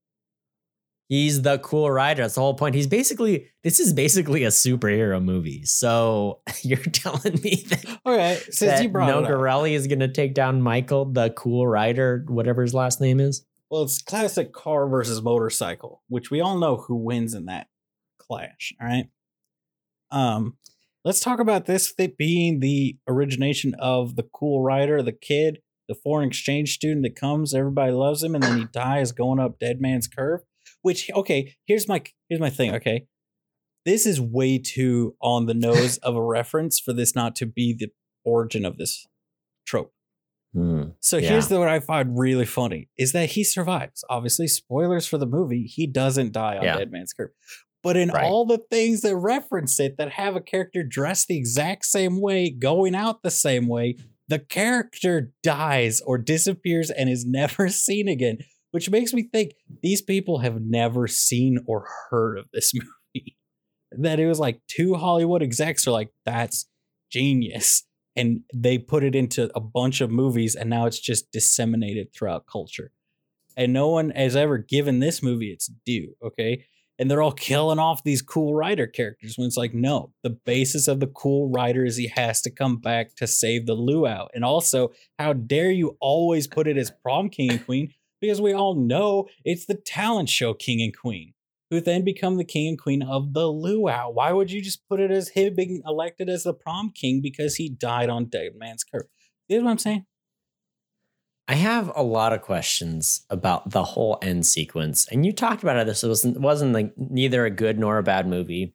Speaker 1: He's the cool rider. That's the whole point. He's basically this is basically a superhero movie. So you're telling me that,
Speaker 2: Okay, since
Speaker 1: that
Speaker 2: you brought it up,
Speaker 1: Nogerelli is going to take down Michael, the cool rider, whatever his last name is?
Speaker 2: well, it's classic car versus motorcycle, which we all know who wins in that clash. All right. Um, let's talk about this thing being the origination of the cool rider, the kid, the foreign exchange student that comes, everybody loves him, and then he dies going up Dead Man's Curve. Which okay, here's my here's my thing. Okay, this is way too on the nose of a reference for this not to be the origin of this trope.
Speaker 1: Hmm.
Speaker 2: So
Speaker 1: Yeah.
Speaker 2: here's the what I find really funny is that he survives. Obviously, spoilers for the movie, he doesn't die on
Speaker 1: Yeah.
Speaker 2: Dead Man's Curve. But in
Speaker 1: Right.
Speaker 2: all the things that reference it that have a character dressed the exact same way, going out the same way, the character dies or disappears and is never seen again, which makes me think these people have never seen or heard of this movie. that it was like two Hollywood execs are like, that's genius. And they put it into a bunch of movies and now it's just disseminated throughout culture. And no one has ever given this movie its due, okay? And they're all killing off these cool rider characters when it's like, no, the basis of the cool rider is he has to come back to save the luau. And also, how dare you always put it as prom king and queen? Because we all know it's the talent show king and queen who then become the king and queen of the luau. Why would you just put it as him being elected as the prom king because he died on Dead Man's Curve? You know what I'm saying?
Speaker 1: I have a lot of questions about the whole end sequence, and you talked about how This wasn't wasn't like neither a good nor a bad movie,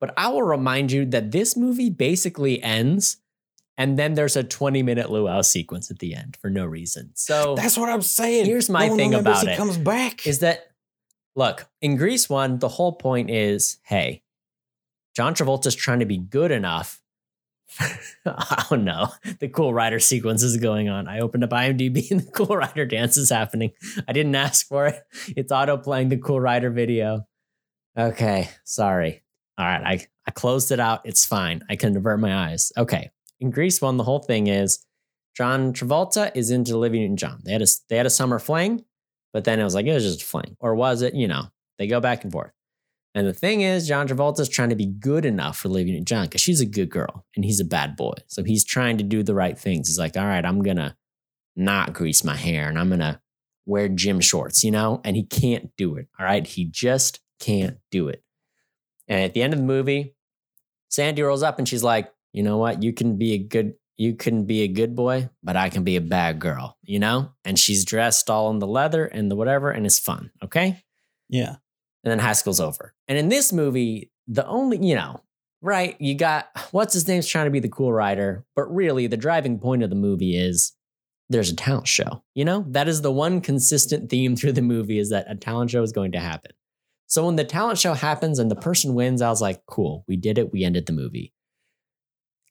Speaker 1: but I will remind you that this movie basically ends, and then there's a 20 minute luau sequence at the end for no reason. So
Speaker 2: That's what I'm saying.
Speaker 1: Here's my
Speaker 2: one
Speaker 1: thing about
Speaker 2: he
Speaker 1: it,
Speaker 2: comes back.
Speaker 1: is that look in Grease one, the whole point is, hey, John Travolta's trying to be good enough. I don't know. The Cool Rider sequence is going on. I opened up IMDb and the Cool Rider dance is happening. I didn't ask for it. It's auto playing the Cool Rider video. Okay, sorry. All right, I, I closed it out. It's fine. I can avert my eyes. Okay. In Grease one, the whole thing is John Travolta is into Olivia Newton John. They had a they had a summer fling, but then it was like it was just a fling. Or was it, you know, they go back and forth. And the thing is, John Travolta's trying to be good enough for Olivia Newton John because she's a good girl and he's a bad boy. So he's trying to do the right things. He's like, all right, I'm gonna not grease my hair and I'm gonna wear gym shorts, you know, and he can't do it. All right. He just can't do it. And at the end of the movie, Sandy rolls up and she's like, you know what? You can be a good, you can be a good boy, but I can be a bad girl, you know? And she's dressed all in the leather and the whatever, and it's fun. Okay.
Speaker 2: Yeah.
Speaker 1: And then high school's over. And in this movie, the only, you know, right, you got what's his name's trying to be the cool rider, but really the driving point of the movie is there's a talent show. You know, that is the one consistent theme through the movie is that a talent show is going to happen. So when the talent show happens and the person wins, I was like, cool, we did it. We ended the movie.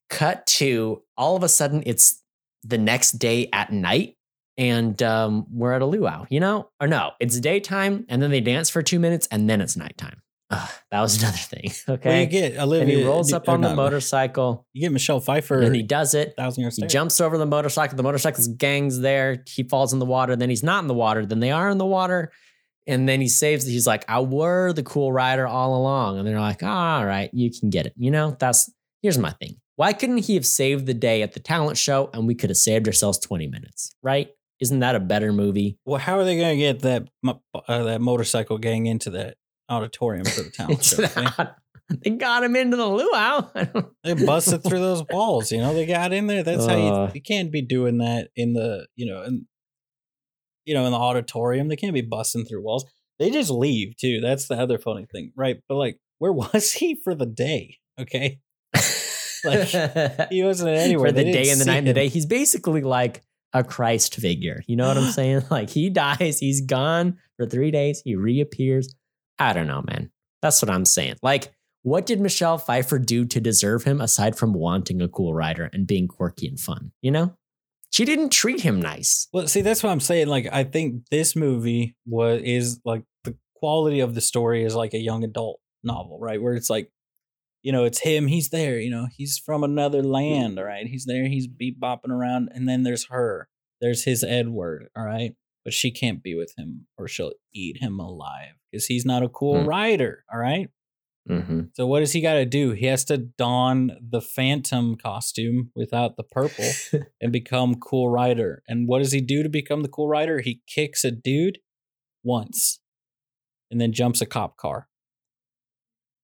Speaker 1: Cut to all of a sudden, it's the next day at night and um, we're at a luau, you know? Or no, it's daytime and then they dance for two minutes and then it's nighttime. Ugh, that was another thing. Okay.
Speaker 2: Well, you get Olivia.
Speaker 1: and he rolls up on the
Speaker 2: not,
Speaker 1: motorcycle
Speaker 2: You get Michelle Pfeiffer.
Speaker 1: and he does it.
Speaker 2: thousand
Speaker 1: He jumps over the motorcycle. The motorcycle's gang's there. He falls in the water. Then he's not in the water. Then they are in the water. And then he saves. He's like, "I were the cool rider all along." And they're like, "All right, you can get it." You know, that's here's my thing. Why couldn't he have saved the day at the talent show and we could have saved ourselves twenty minutes? Right? Isn't that a better movie?
Speaker 2: Well, how are they going to get that uh, that motorcycle gang into that auditorium for the talent show?
Speaker 1: not- they got him into the luau.
Speaker 2: They busted through those walls. You know, they got in there. That's how you,
Speaker 1: Uh.
Speaker 2: you can't be doing that in the you know in you know in the auditorium. They can't be busting through walls. They just leave too. That's the other funny thing, right? But like, where was he for the day? Okay, Like, he wasn't anywhere
Speaker 1: for the day and the night and the day. He's basically like a Christ figure. You know what I'm saying? Like he dies, he's gone for three days, he reappears. I don't know, man. That's what I'm saying. Like, what did Michelle Pfeiffer do to deserve him aside from wanting a cool rider and being quirky and fun? You know? She didn't treat him nice.
Speaker 2: Well, see, that's what I'm saying. Like, I think this movie was is like the quality of the story is like a young adult novel, right? Where it's like, you know, it's him. He's there. You know, he's from another land. All right, he's there. He's beat bopping around, and then there's her. There's his Edward. All right, but she can't be with him, or she'll eat him alive because he's not a cool
Speaker 1: Hmm.
Speaker 2: rider. All right.
Speaker 1: Mm-hmm.
Speaker 2: So what does he got to do? He has to don the Phantom costume without the purple and become cool rider. And what does he do to become the cool rider? He kicks a dude once and then jumps a cop car.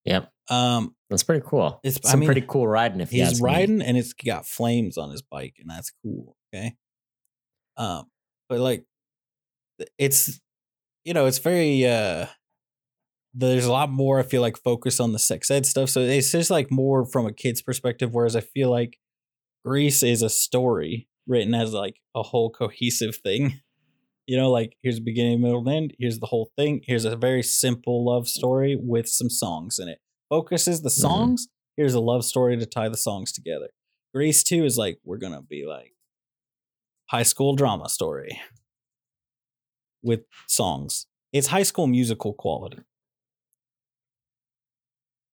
Speaker 1: Yep.
Speaker 2: Um
Speaker 1: That's pretty cool.
Speaker 2: It's-
Speaker 1: It's
Speaker 2: I
Speaker 1: some
Speaker 2: mean,
Speaker 1: pretty cool riding if
Speaker 2: he's
Speaker 1: ask me.
Speaker 2: riding and it's got flames on his bike and that's cool, okay? Um but like it's you know, it's very uh there's a lot more I feel like focus on the sex ed stuff. So it's just like more from a kid's perspective whereas I feel like Grease is a story written as like a whole cohesive thing. You know, like here's the beginning, middle, and end. Here's the whole thing. Here's a very simple love story with some songs in it. Focuses the
Speaker 1: Mhm.
Speaker 2: songs. Here's a love story to tie the songs together. Grease 2 is like, we're going to be like high school drama story with songs. It's high school musical quality.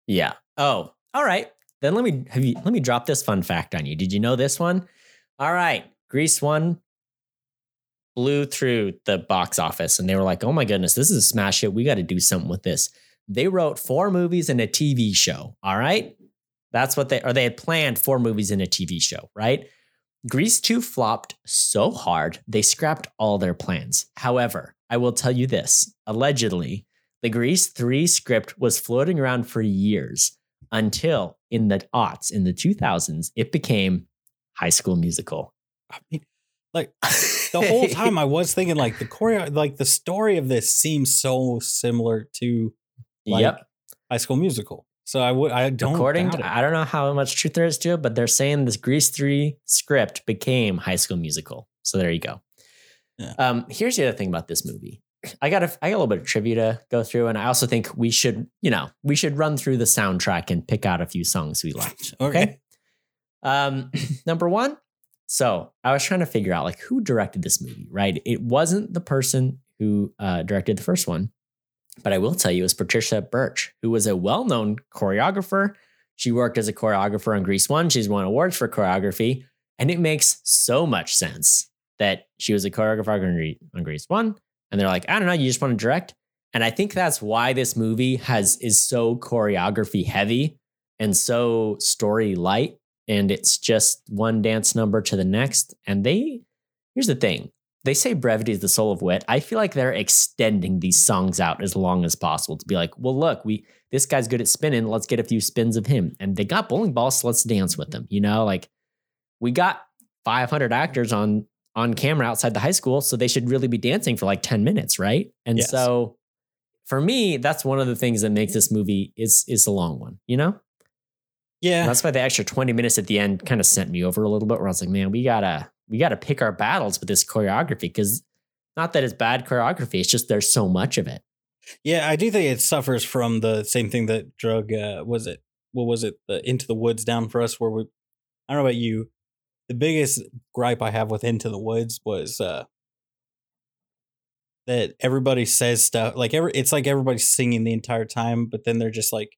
Speaker 1: Yeah. Oh, all right. Then let me have you let me drop this fun fact on you. Did you know this one? All right. Grease one blew through the box office and they were like, oh my goodness, this is a smash hit. We got to do something with this. They wrote four movies and a TV show. All right. That's what they or they had planned four movies and a TV show, right? Grease 2 flopped so hard, they scrapped all their plans. However, I will tell you this allegedly, the Grease 3 script was floating around for years until in the aughts, in the 2000s, it became High School Musical.
Speaker 2: I mean, like the whole time I was thinking like the choreo like the story of this seems so similar to like
Speaker 1: yep.
Speaker 2: High School Musical. So I would I don't
Speaker 1: According to. I don't know how much truth there is to it, but they're saying this Grease 3 script became High School Musical. So there you go.
Speaker 2: Yeah.
Speaker 1: Um, here's the other thing about this movie. I got a, I got a little bit of trivia to go through, and I also think we should, you know, we should run through the soundtrack and pick out a few songs we liked.
Speaker 2: Okay.
Speaker 1: Um, number one. So I was trying to figure out like who directed this movie, right? It wasn't the person who uh, directed the first one, but I will tell you was Patricia Birch, who was a well-known choreographer. She worked as a choreographer on Grease One. She's won awards for choreography, and it makes so much sense that she was a choreographer on Grease One. And they're like, I don't know, you just want to direct. And I think that's why this movie has is so choreography heavy and so story light and it's just one dance number to the next and they here's the thing they say brevity is the soul of wit. I feel like they're extending these songs out as long as possible to be like, well, look, we this guy's good at spinning. Let's get a few spins of him. And they got bowling balls, so let's dance with them. You know, like we got 500 actors on on camera outside the high school, so they should really be dancing for like 10 minutes, right? And
Speaker 2: Yes.
Speaker 1: so for me, that's one of the things that makes this movie is is a long one, you know?
Speaker 2: Yeah.
Speaker 1: And that's why the extra 20 minutes at the end kind of sent me over a little bit where I was like, man, we gotta we gotta pick our battles with this choreography because not that it's bad choreography, it's just there's so much of it.
Speaker 2: Yeah, I do think it suffers from the same thing that drug uh was it what was it the Into the Woods down for us where we I don't know about you. The biggest gripe I have with Into the Woods was uh that everybody says stuff like every it's like everybody's singing the entire time, but then they're just like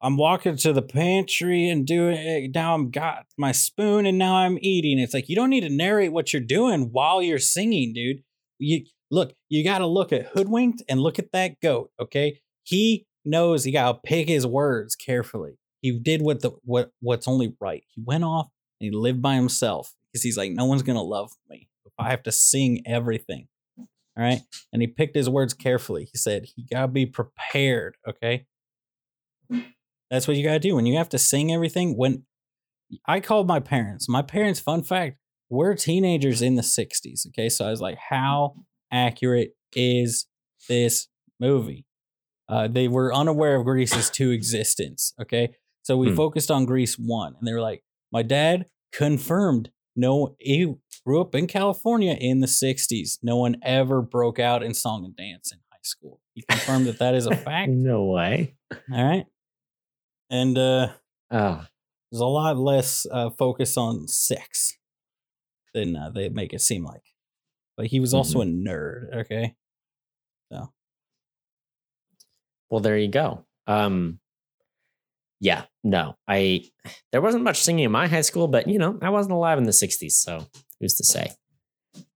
Speaker 2: I'm walking to the pantry and doing it. Now I'm got my spoon and now I'm eating. It's like you don't need to narrate what you're doing while you're singing, dude. You look, you got to look at Hoodwinked and look at that goat. Okay, he knows he got to pick his words carefully. He did what the what what's only right. He went off and he lived by himself because he's like, no one's gonna love me if I have to sing everything. All right, and he picked his words carefully. He said he got to be prepared. Okay, that's what you got to do when you have to sing everything. When I called my parents, my parents, fun fact, we're teenagers in the 60s. Okay. So I was like, how accurate is this movie? Uh, they were unaware of Grease's two existence. Okay. So we
Speaker 1: Hmm.
Speaker 2: focused on Greece one, and they were like, my dad confirmed no, he grew up in California in the 60s. No one ever broke out in song and dance in high school. He confirmed that that is a fact.
Speaker 1: No way.
Speaker 2: All right. And uh,
Speaker 1: Oh,
Speaker 2: there's a lot less uh, focus on sex than uh, they make it seem like. But he was also a nerd. Okay. So
Speaker 1: well, there you go. Um, yeah, no, I there wasn't much singing in my high school, but you know, I wasn't alive in the '60s, so who's to say?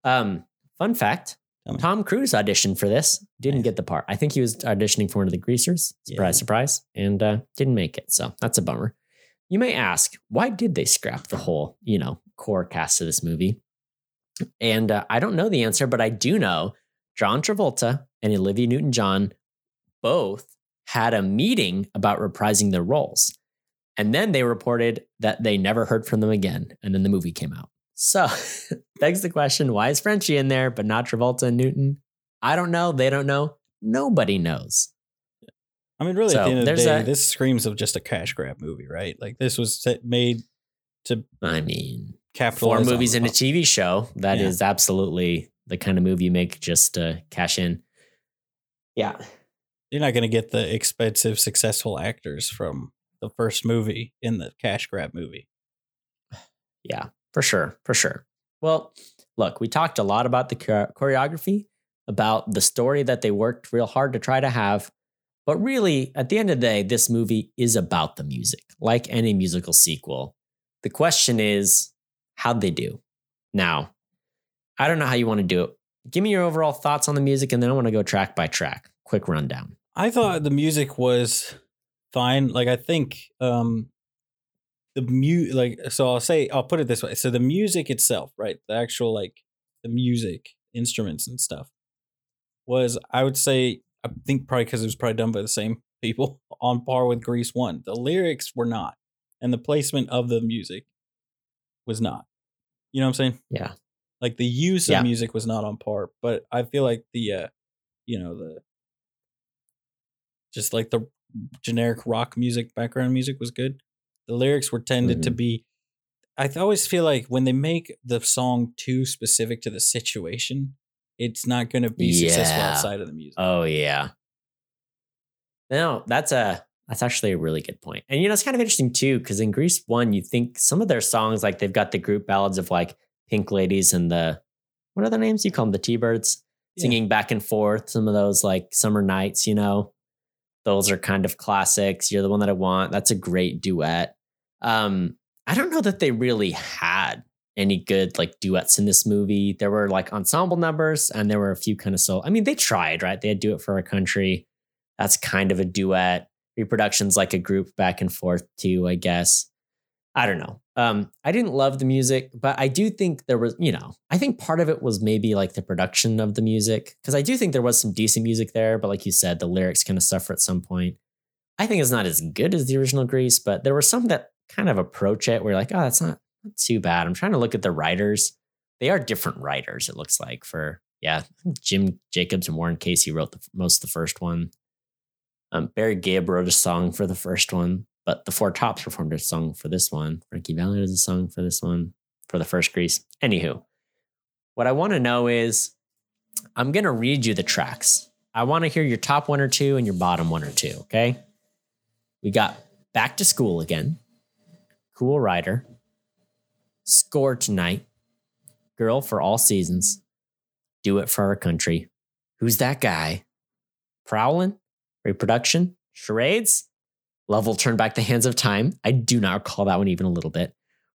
Speaker 1: Um, fun fact. Tom Cruise auditioned for this, didn't
Speaker 2: Nice.
Speaker 1: get the part. I think he was auditioning for one of the Greasers. Surprise,
Speaker 2: Yeah.
Speaker 1: surprise, and uh, didn't make it. So that's a bummer. You may ask, why did they scrap the whole, you know, core cast of this movie? And uh, I don't know the answer, but I do know John Travolta and Olivia Newton John both had a meeting about reprising their roles. And then they reported that they never heard from them again. And then the movie came out. So, begs the question why is Frenchie in there, but not Travolta and Newton? I don't know. They don't know. Nobody knows.
Speaker 2: I mean, really,
Speaker 1: So,
Speaker 2: at the end of the day,
Speaker 1: that.
Speaker 2: this screams of just a cash grab movie, right? Like this was set, made to
Speaker 1: I mean,
Speaker 2: capitalize.
Speaker 1: four movies
Speaker 2: the
Speaker 1: in a TV show. That is
Speaker 2: Yeah.
Speaker 1: absolutely the kind of movie you make just to cash in. Yeah.
Speaker 2: You're not going to get the expensive, successful actors from the first movie in the cash grab movie.
Speaker 1: Yeah, for sure. For sure. Well, look, we talked a lot about the choreography, about the story that they worked real hard to try to have. But really, at the end of the day, this movie is about the music, like any musical sequel. The question is, how'd they do? Now, I don't know how you want to do it. Give me your overall thoughts on the music, and then I want to go track by track. Quick rundown.
Speaker 2: I thought the music was fine. Like I think um the mu like so I'll say I'll put it this way. So the music itself, right? The actual like the music, instruments and stuff was I would say I think probably because it was probably done by the same people on par with Grease One. The lyrics were not, and the placement of the music was not. You know what I'm saying?
Speaker 1: Yeah.
Speaker 2: Like the use
Speaker 1: Yeah.
Speaker 2: of music was not on par, but I feel like the uh you know the just like the generic rock music background music was good. The lyrics were tended to
Speaker 1: Mhm.
Speaker 2: be I always feel like when they make the song too specific to the situation, it's not going to be successful outside of the music.
Speaker 1: Oh yeah. No, that's a that's actually a really good point. And you know, it's kind of interesting too, because in Grease One, you think some of their songs, like they've got the group ballads of like Pink Ladies and the what are their names? You call them the T Birds,
Speaker 2: Yeah.
Speaker 1: singing back and forth. Some of those like summer nights, you know, those are kind of classics. You're the one that I want. That's a great duet. Um, I don't know that they really had any good like duets in this movie. There were like ensemble numbers and there were a few kind of solo. I mean, they tried, right? They had do it for a country. That's kind of a duet. Reproductions like a group back and forth too, I guess. I don't know. Um, I didn't love the music, but I do think there was, you know, I think part of it was maybe like the production of the music because I do think there was some decent music there, but like you said, the lyrics kind of suffer at some point. I think it's not as good as the original Grease, but there were some that kind of approach it where you're like, oh, that's not, too bad. I'm trying to look at the writers. They are different writers, it looks like, for, yeah, Jim Jacobs and Warren Casey wrote the, most of the first one. Um, Barry Gibb wrote a song for the first one, but the Four Tops performed a song for this one. Frankie Valli does a song for this one for the first Grease. Anywho, what I want to know is I'm going to read you the tracks. I want to hear your top one or two and your bottom one or two, okay? We got Back to School again, Cool Rider, Score Tonight, Girl for All Seasons, Do It for Our Country, Who's That Guy, Prowlin', Reproduction, Charades, Love Will Turn Back the Hands of Time. I do not recall that one even a little bit.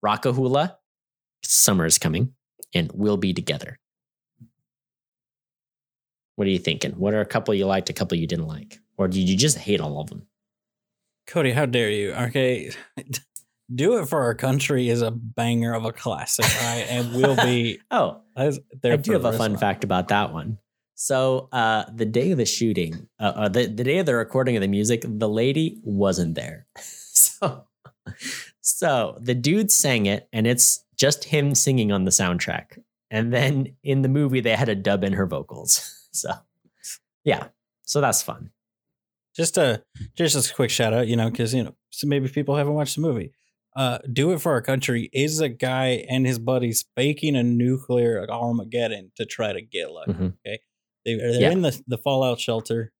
Speaker 1: Rockahula, Summer is Coming, and We'll Be Together. What are you thinking? What are a couple you liked, a couple you didn't like? Or did you just hate all of them?
Speaker 2: Cody, how dare you? Okay. Do It for Our Country is a banger of a classic, right? And we'll be.
Speaker 1: oh, I do have a fun fact about that one. So, uh, the day of the shooting, uh, uh, the, the day of the recording of the music, the lady wasn't there. so, so the dude sang it, and it's just him singing on the soundtrack. And then in the movie, they had to dub in her vocals. So, yeah, so that's fun.
Speaker 2: Just a just a quick shout out, you know, because you know, so maybe people haven't watched the movie. Uh, Do It for Our Country is a guy and his buddies faking a nuclear Armageddon to try to get lucky. Mm-hmm. Okay, they, they're yeah. in the, the fallout shelter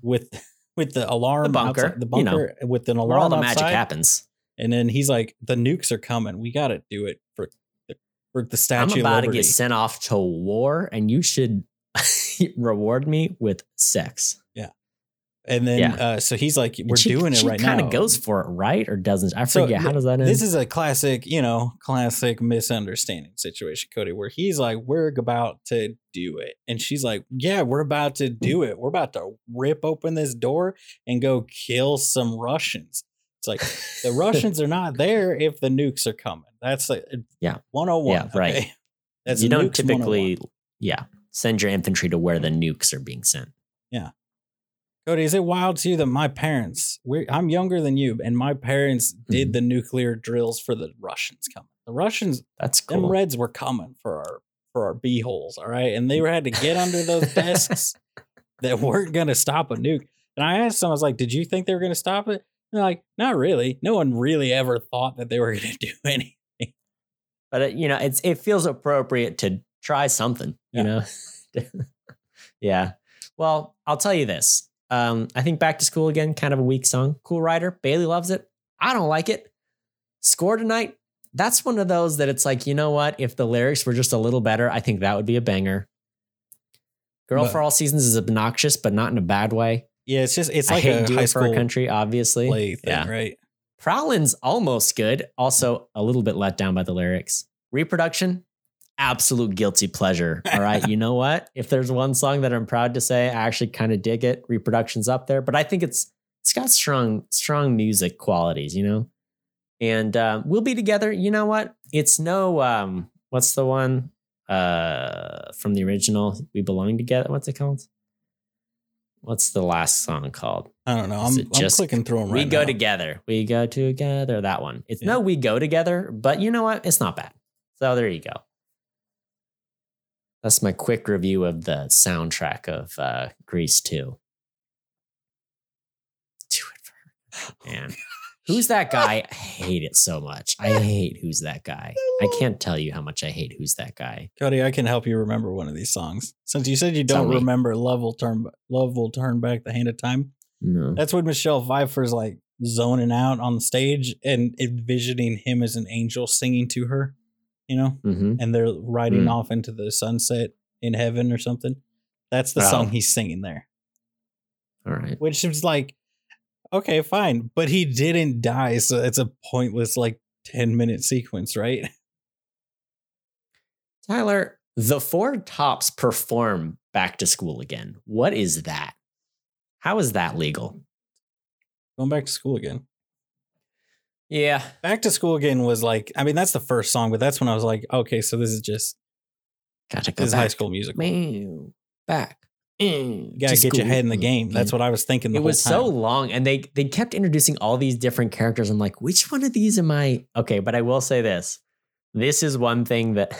Speaker 2: with with the alarm
Speaker 1: the bunker,
Speaker 2: outside, the bunker you know, with an alarm. Where
Speaker 1: all the
Speaker 2: outside.
Speaker 1: magic happens.
Speaker 2: And then he's like, "The nukes are coming. We got to do it for the, for the statue."
Speaker 1: I'm about to get sent off to war, and you should reward me with sex.
Speaker 2: And then, yeah. uh, so he's like, "We're she, doing it right now."
Speaker 1: Kind of goes for it, right, or doesn't? I forget. So, How does that end?
Speaker 2: This is a classic, you know, classic misunderstanding situation, Cody, where he's like, "We're about to do it," and she's like, "Yeah, we're about to do it. We're about to rip open this door and go kill some Russians." It's like the Russians are not there if the nukes are coming. That's like
Speaker 1: yeah,
Speaker 2: one hundred one. Yeah, right. Okay?
Speaker 1: That's you don't typically, yeah, send your infantry to where the nukes are being sent.
Speaker 2: Yeah. Cody, is it wild to you that my parents, I'm younger than you, and my parents mm-hmm. did the nuclear drills for the Russians coming. The Russians,
Speaker 1: that's cool.
Speaker 2: Them Reds were coming for our for our b holes, all right, and they had to get under those desks that weren't going to stop a nuke. And I asked them, I was like, "Did you think they were going to stop it?" And they're like, "Not really. No one really ever thought that they were going to do anything."
Speaker 1: But it, you know, it's it feels appropriate to try something. You know, yeah. Well, I'll tell you this um, I think Back to School again, kind of a weak song. Cool Rider. Bailey loves it. I don't like it. Score Tonight. That's one of those that it's like, you know what? If the lyrics were just a little better, I think that would be a banger. Girl but, for All Seasons is obnoxious, but not in a bad way.
Speaker 2: Yeah, it's just it's like I
Speaker 1: hate a high for a country, obviously.
Speaker 2: Thing, yeah, right.
Speaker 1: Prowlin's almost good. Also, a little bit let down by the lyrics. Reproduction, absolute guilty pleasure. All right. you know what? If there's one song that I'm proud to say, I actually kind of dig it. Reproduction's up there, but I think it's it's got strong, strong music qualities, you know? And um, we'll be together. You know what? It's no um, what's the one uh from the original? We belong together. What's it called? What's the last song called?
Speaker 2: I don't know. I'm, I'm clicking through them right
Speaker 1: We go
Speaker 2: now.
Speaker 1: together. We go together. That one. It's yeah. no, we go together, but you know what? It's not bad. So there you go that's my quick review of the soundtrack of uh, Grease 2. Do it for her. Man. Who's that guy? I hate it so much. I hate Who's That Guy. I can't tell you how much I hate Who's That Guy.
Speaker 2: Cody, I can help you remember one of these songs. Since you said you don't remember Love Will Turn Love Will Turn Back the Hand of Time.
Speaker 1: No.
Speaker 2: That's when Michelle Pfeiffer's like zoning out on the stage and envisioning him as an angel singing to her you know,
Speaker 1: mm-hmm.
Speaker 2: and they're riding mm. off into the sunset in heaven or something. That's the oh. song he's singing there.
Speaker 1: All right.
Speaker 2: Which is like, okay, fine. But he didn't die. So it's a pointless, like, 10 minute sequence, right?
Speaker 1: Tyler, the four tops perform back to school again. What is that? How is that legal?
Speaker 2: Going back to school again.
Speaker 1: Yeah.
Speaker 2: Back to School Again was like, I mean, that's the first song, but that's when I was like, okay, so this is just
Speaker 1: Gotta go
Speaker 2: this is. High School Musical.
Speaker 1: Back. Mm,
Speaker 2: You gotta
Speaker 1: to
Speaker 2: get your head in the game. That's what I was thinking. The
Speaker 1: it
Speaker 2: whole
Speaker 1: was
Speaker 2: time.
Speaker 1: so long and they they kept introducing all these different characters i'm like which one of these am i okay but i will say this this is one thing that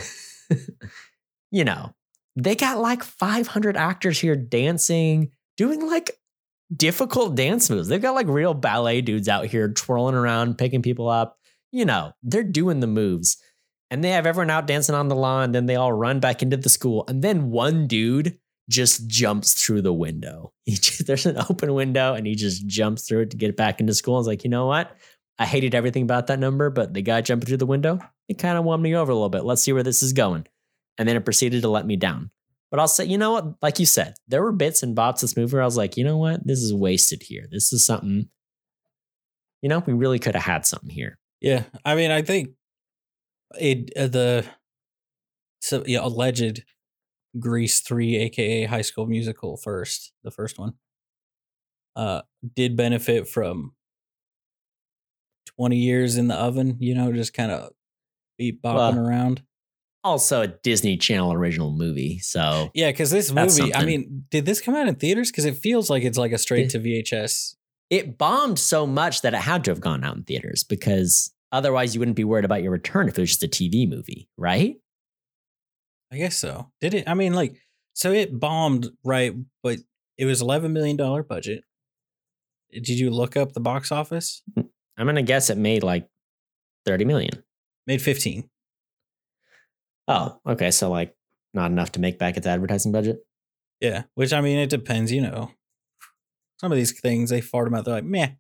Speaker 1: you know they got like 500 actors here dancing doing like difficult dance moves they've got like real ballet dudes out here twirling around picking people up you know they're doing the moves and they have everyone out dancing on the lawn then they all run back into the school and then one dude just jumps through the window. Just, there's an open window and he just jumps through it to get back into school. I was like, you know what? I hated everything about that number, but the guy jumping through the window, it kind of won me over a little bit. Let's see where this is going. And then it proceeded to let me down. But I'll say, you know what? Like you said, there were bits and bops this movie where I was like, you know what? This is wasted here. This is something, you know, we really could have had something here.
Speaker 2: Yeah, I mean, I think it uh, the so yeah alleged Grease three, aka High School Musical, first the first one, uh, did benefit from twenty years in the oven. You know, just kind of beat bopping
Speaker 1: Well,
Speaker 2: around.
Speaker 1: Also, a Disney Channel original movie. So
Speaker 2: Yeah, because this movie, I mean, did this come out in theaters? Because it feels like it's like a straight to VHS.
Speaker 1: it bombed so much that it had to have gone out in theaters because otherwise you wouldn't be worried about your return if it was just a TV movie, right?
Speaker 2: I guess so. Did it? I mean, like, so it bombed, right? But it was eleven million dollar budget. Did you look up the box office?
Speaker 1: Hmm, I'm gonna guess it made like 30 million.
Speaker 2: Made fifteen.
Speaker 1: Oh, okay. So like not enough to make back its advertising budget.
Speaker 2: Yeah, which I mean, it depends. You know, some of these things they fart them out. They're like, meh,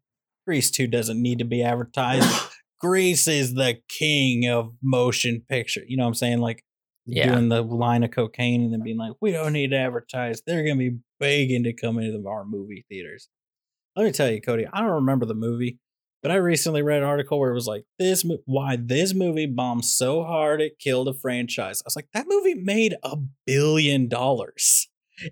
Speaker 2: Grease two doesn't need to be advertised. Grease is the king of motion picture. You know what I'm saying? Like
Speaker 1: Yeah.
Speaker 2: doing the line of cocaine and then being like, we don't need to advertise. They're gonna be begging to come into our movie theaters. Let me tell you, Cody, I don't remember the movie, but I recently read an article where it was like this why this movie bombed so hard it killed a franchise. I was like, that movie made a billion dollars.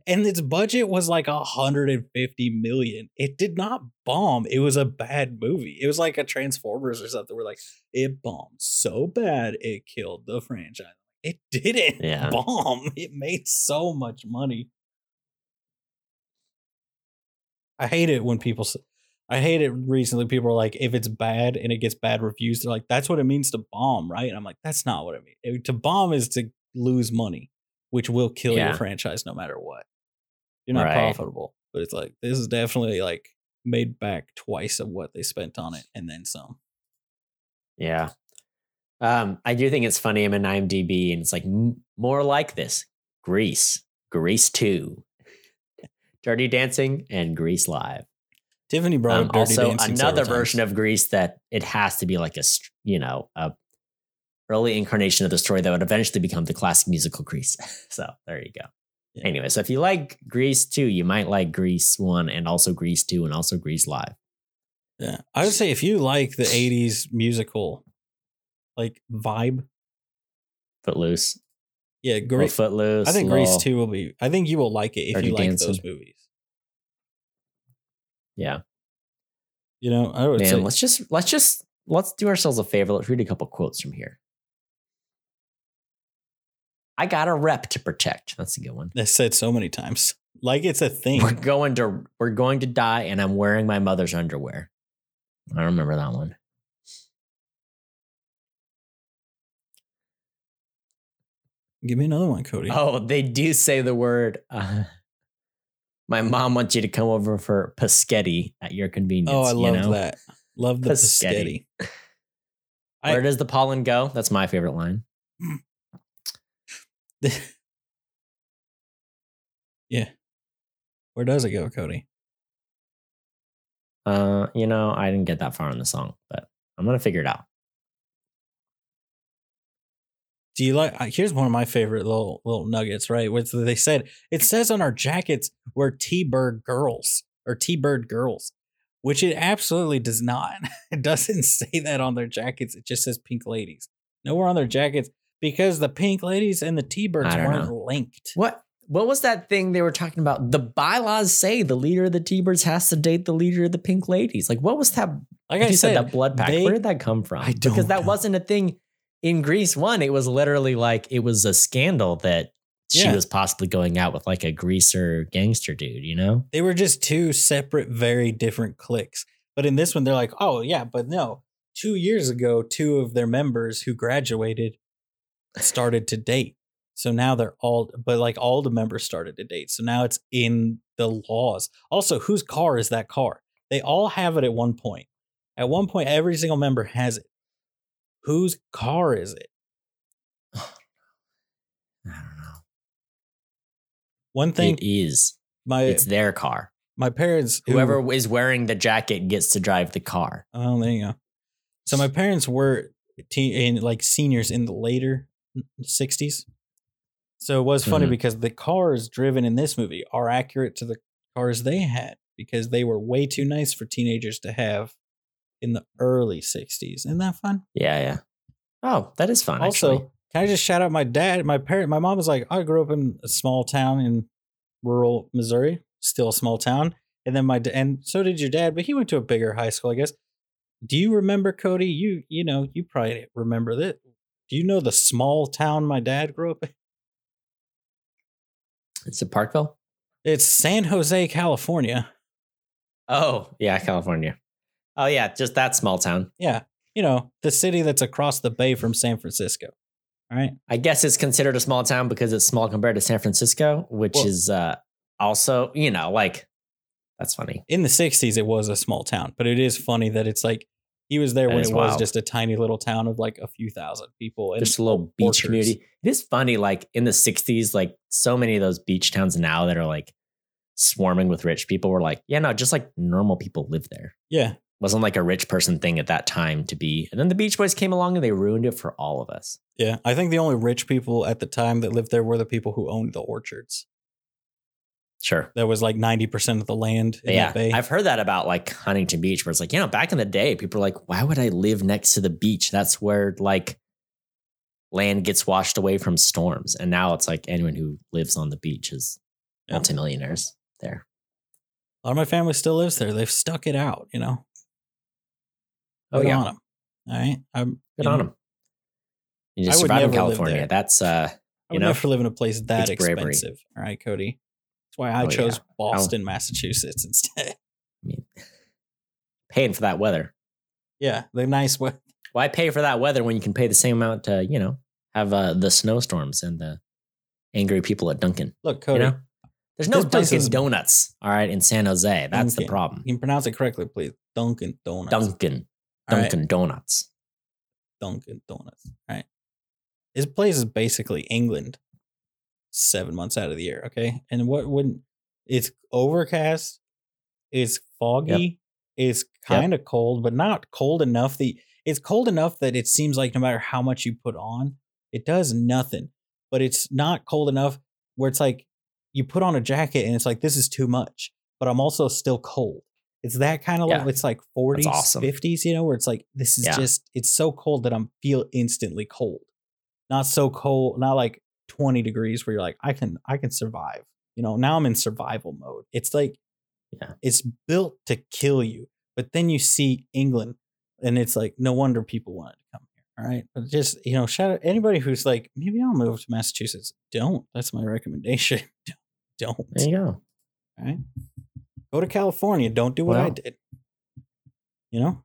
Speaker 2: And its budget was like a hundred and fifty million. It did not bomb. It was a bad movie. It was like a Transformers or something. We're like it bombed so bad it killed the franchise. It didn't
Speaker 1: Yeah.
Speaker 2: bomb. It made so much money. I hate it when people. s- I hate it recently. People are like, if it's bad and it gets bad reviews, they're like, that's what it means to bomb, right? And I'm like, that's not what it means. To bomb is to lose money, which will kill
Speaker 1: Yeah.
Speaker 2: your franchise no matter what. You're not
Speaker 1: Right.
Speaker 2: profitable, but it's like this is definitely like made back twice of what they spent on it and then some.
Speaker 1: Yeah. Um, I do think it's funny. I'm in IMDb and it's like m- more like this Grease, Grease 2, Dirty Dancing, and Grease Live.
Speaker 2: Tiffany brought
Speaker 1: Um, also, another version
Speaker 2: times.
Speaker 1: of Grease that it has to be like a, you know, a early incarnation of the story that would eventually become the classic musical Grease. so there you go.
Speaker 2: Yeah.
Speaker 1: Anyway, so if you like Grease 2, you might like Grease 1 and also Grease 2 and also Grease Live.
Speaker 2: Yeah, I would say if you like the '80s musical, like vibe,
Speaker 1: Footloose,
Speaker 2: yeah, great.
Speaker 1: Footloose.
Speaker 2: I think Grease Two will be. I think you will like it if you like those movies.
Speaker 1: Yeah.
Speaker 2: You know, I would
Speaker 1: Man,
Speaker 2: say
Speaker 1: let's just let's just let's do ourselves a favor. Let's read a couple quotes from here. I got a rep to protect. That's a good one.
Speaker 2: that's said so many times. Like it's a thing.
Speaker 1: We're going to we're going to die, and I'm wearing my mother's underwear. I remember that one.
Speaker 2: Give me another one, Cody.
Speaker 1: Oh, they do say the word. Uh, my mom wants you to come over for paschetti at your convenience.
Speaker 2: Oh, I
Speaker 1: you
Speaker 2: love
Speaker 1: know?
Speaker 2: that. Love the
Speaker 1: Paschetti.
Speaker 2: paschetti. I-
Speaker 1: Where does the pollen go? That's my favorite line.
Speaker 2: yeah. Where does it go, Cody?
Speaker 1: Uh, you know, I didn't get that far in the song, but I'm gonna figure it out.
Speaker 2: Do you like? Here's one of my favorite little little nuggets. Right, what they said. It says on our jackets we're T-bird girls or T-bird girls, which it absolutely does not. It doesn't say that on their jackets. It just says pink ladies. Nowhere on their jackets because the pink ladies and the T-birds weren't
Speaker 1: know.
Speaker 2: linked.
Speaker 1: What what was that thing they were talking about? The bylaws say the leader of the T-Birds has to date the leader of the Pink Ladies. Like, what was that?
Speaker 2: Like
Speaker 1: you
Speaker 2: I
Speaker 1: said,
Speaker 2: said,
Speaker 1: that blood pact.
Speaker 2: they-
Speaker 1: Where did that come from?
Speaker 2: I don't
Speaker 1: because that
Speaker 2: know.
Speaker 1: wasn't a thing in Grease. One, it was literally like it was a scandal that she
Speaker 2: Yeah.
Speaker 1: was possibly going out with like a greaser gangster dude. You know?
Speaker 2: they were just two separate, very different cliques. But in this one, they're like, oh yeah, but no. Two years ago, two of their members who graduated started to date. So now they're all, but like all the members started to date. So now it's in the laws. Also, whose car is that car? They all have it at one point. At one point, every single member has it. Whose car is it?
Speaker 1: I don't know.
Speaker 2: One thing,
Speaker 1: it is.
Speaker 2: my
Speaker 1: It's their car.
Speaker 2: my parents, who-
Speaker 1: Whoever is wearing the jacket gets to drive the car.
Speaker 2: Oh, there you go. So my parents were teen, in like seniors in the later '60s. So it was funny
Speaker 1: Mhm.
Speaker 2: because the cars driven in this movie are accurate to the cars they had because they were way too nice for teenagers to have in the early '60s. Isn't that fun?
Speaker 1: Yeah, yeah. Oh, that is fun.
Speaker 2: also,
Speaker 1: actually.
Speaker 2: can I just shout out my dad? My parent, my mom was like, I grew up in a small town in rural Missouri, still a small town. And then my da- and so did your dad, but he went to a bigger high school, I guess. Do you remember Cody? You you know you probably remember that. Do you know the small town my dad grew up in?
Speaker 1: it's it Parkville.
Speaker 2: It's San Jose, California.
Speaker 1: Oh, yeah, California. Oh, yeah, just that small town.
Speaker 2: Yeah, you know the city that's across the bay from San Francisco. All right.
Speaker 1: I guess it's considered a small town because it's small compared to San Francisco, which
Speaker 2: Well-
Speaker 1: is uh, also, you know, like that's funny.
Speaker 2: in the 60s it was a small town but it is funny that it's like he was there
Speaker 1: That
Speaker 2: when it was just a tiny little town of like a few thousand people and
Speaker 1: Just a little beach
Speaker 2: orchards.
Speaker 1: community. It is funny, like in the 60s, like so many of those beach towns now that are like swarming with rich people were like, yeah, no, just like normal people live there.
Speaker 2: yeah
Speaker 1: wasn't like a rich person thing at that time to be. And then the Beach Boys came along and they ruined it for all of us.
Speaker 2: yeah i think the only rich people at the time that lived there were the people who owned the orchards
Speaker 1: Sure.
Speaker 2: that was like 90% of the land in
Speaker 1: yeah.
Speaker 2: that bay
Speaker 1: I've heard that about like Huntington Beach, where it's like, you know, back in the day, people were like, why would I live next to the beach? That's where like land gets washed away from storms. And now it's like anyone who lives on the beach is
Speaker 2: Yeah.
Speaker 1: multimillionaires there.
Speaker 2: a lot of my family still lives there they've stuck it out you know
Speaker 1: Oh,
Speaker 2: Good
Speaker 1: yeah.
Speaker 2: on 'em. all right i'm
Speaker 1: Good on
Speaker 2: know,
Speaker 1: them. You
Speaker 2: I
Speaker 1: just
Speaker 2: would
Speaker 1: survive in
Speaker 2: never live
Speaker 1: California.
Speaker 2: there.
Speaker 1: That's, uh,
Speaker 2: i
Speaker 1: you
Speaker 2: would
Speaker 1: know,
Speaker 2: never live in a place that expensive all right cody that's why i
Speaker 1: Oh,
Speaker 2: chose
Speaker 1: yeah.
Speaker 2: boston massachusetts instead
Speaker 1: I mean, paying for that weather.
Speaker 2: yeah the nice way
Speaker 1: Why pay for that weather when you can pay the same amount to, you know, have uh, the snowstorms and the angry people at Dunkin'?
Speaker 2: look
Speaker 1: You
Speaker 2: cody
Speaker 1: know, there's no Dunkin' Donuts. All right, in San Jose, that's the problem.
Speaker 2: you can pronounce it correctly please dunkin donuts
Speaker 1: Dunkin',
Speaker 2: All right.
Speaker 1: Dunkin' Donuts.
Speaker 2: Dunkin' Donuts. All right. This place is basically England seven months out of the year. Okay. And what wouldn't it's overcast, it's foggy, it's kind of cold, but not cold enough. The it's cold enough that it seems like no matter how much you put on, it does nothing. But it's not cold enough where it's like you put on a jacket and it's like this is too much, but I'm also still cold. It's that kind of
Speaker 1: Yeah.
Speaker 2: level. It's like 40s,
Speaker 1: awesome.
Speaker 2: 50s, you know, where it's like this is
Speaker 1: Yeah.
Speaker 2: just it's so cold that I'm feel instantly cold. Not so cold, not like 20 degrees where you're like, I can I can survive. You know, now I'm in survival mode. It's like
Speaker 1: Yeah.
Speaker 2: it's built to kill you. But then you see England and it's like no wonder people wanted to come here. All right. But just, you know, shout out anybody who's like, maybe I'll move to Massachusetts. Don't. That's my recommendation. Don't.
Speaker 1: There you go.
Speaker 2: All right. Go to California. Don't do what I did. You know?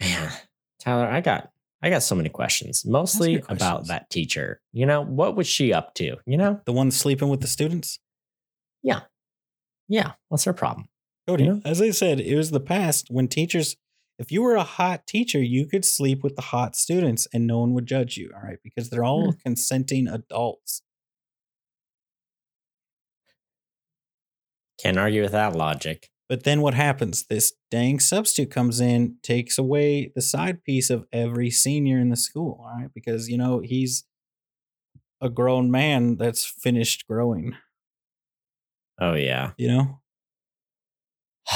Speaker 1: Man, Tyler, I got I got so many questions. Mostly
Speaker 2: your
Speaker 1: about that teacher. You know, what was she up to? You know?
Speaker 2: The one sleeping with the students.
Speaker 1: Yeah. Yeah. What's her problem?
Speaker 2: Cody,
Speaker 1: Yeah.
Speaker 2: as I said, it was the past when teachers, if you were a hot teacher, you could sleep with the hot students and no one would judge you. All right. Because they're all hmm. consenting adults.
Speaker 1: Can't argue with that logic.
Speaker 2: But then what happens? This dang substitute comes in, takes away the side piece of every senior in the school. All right. Because, you know, he's a grown man that's finished growing,
Speaker 1: Oh yeah.
Speaker 2: you know?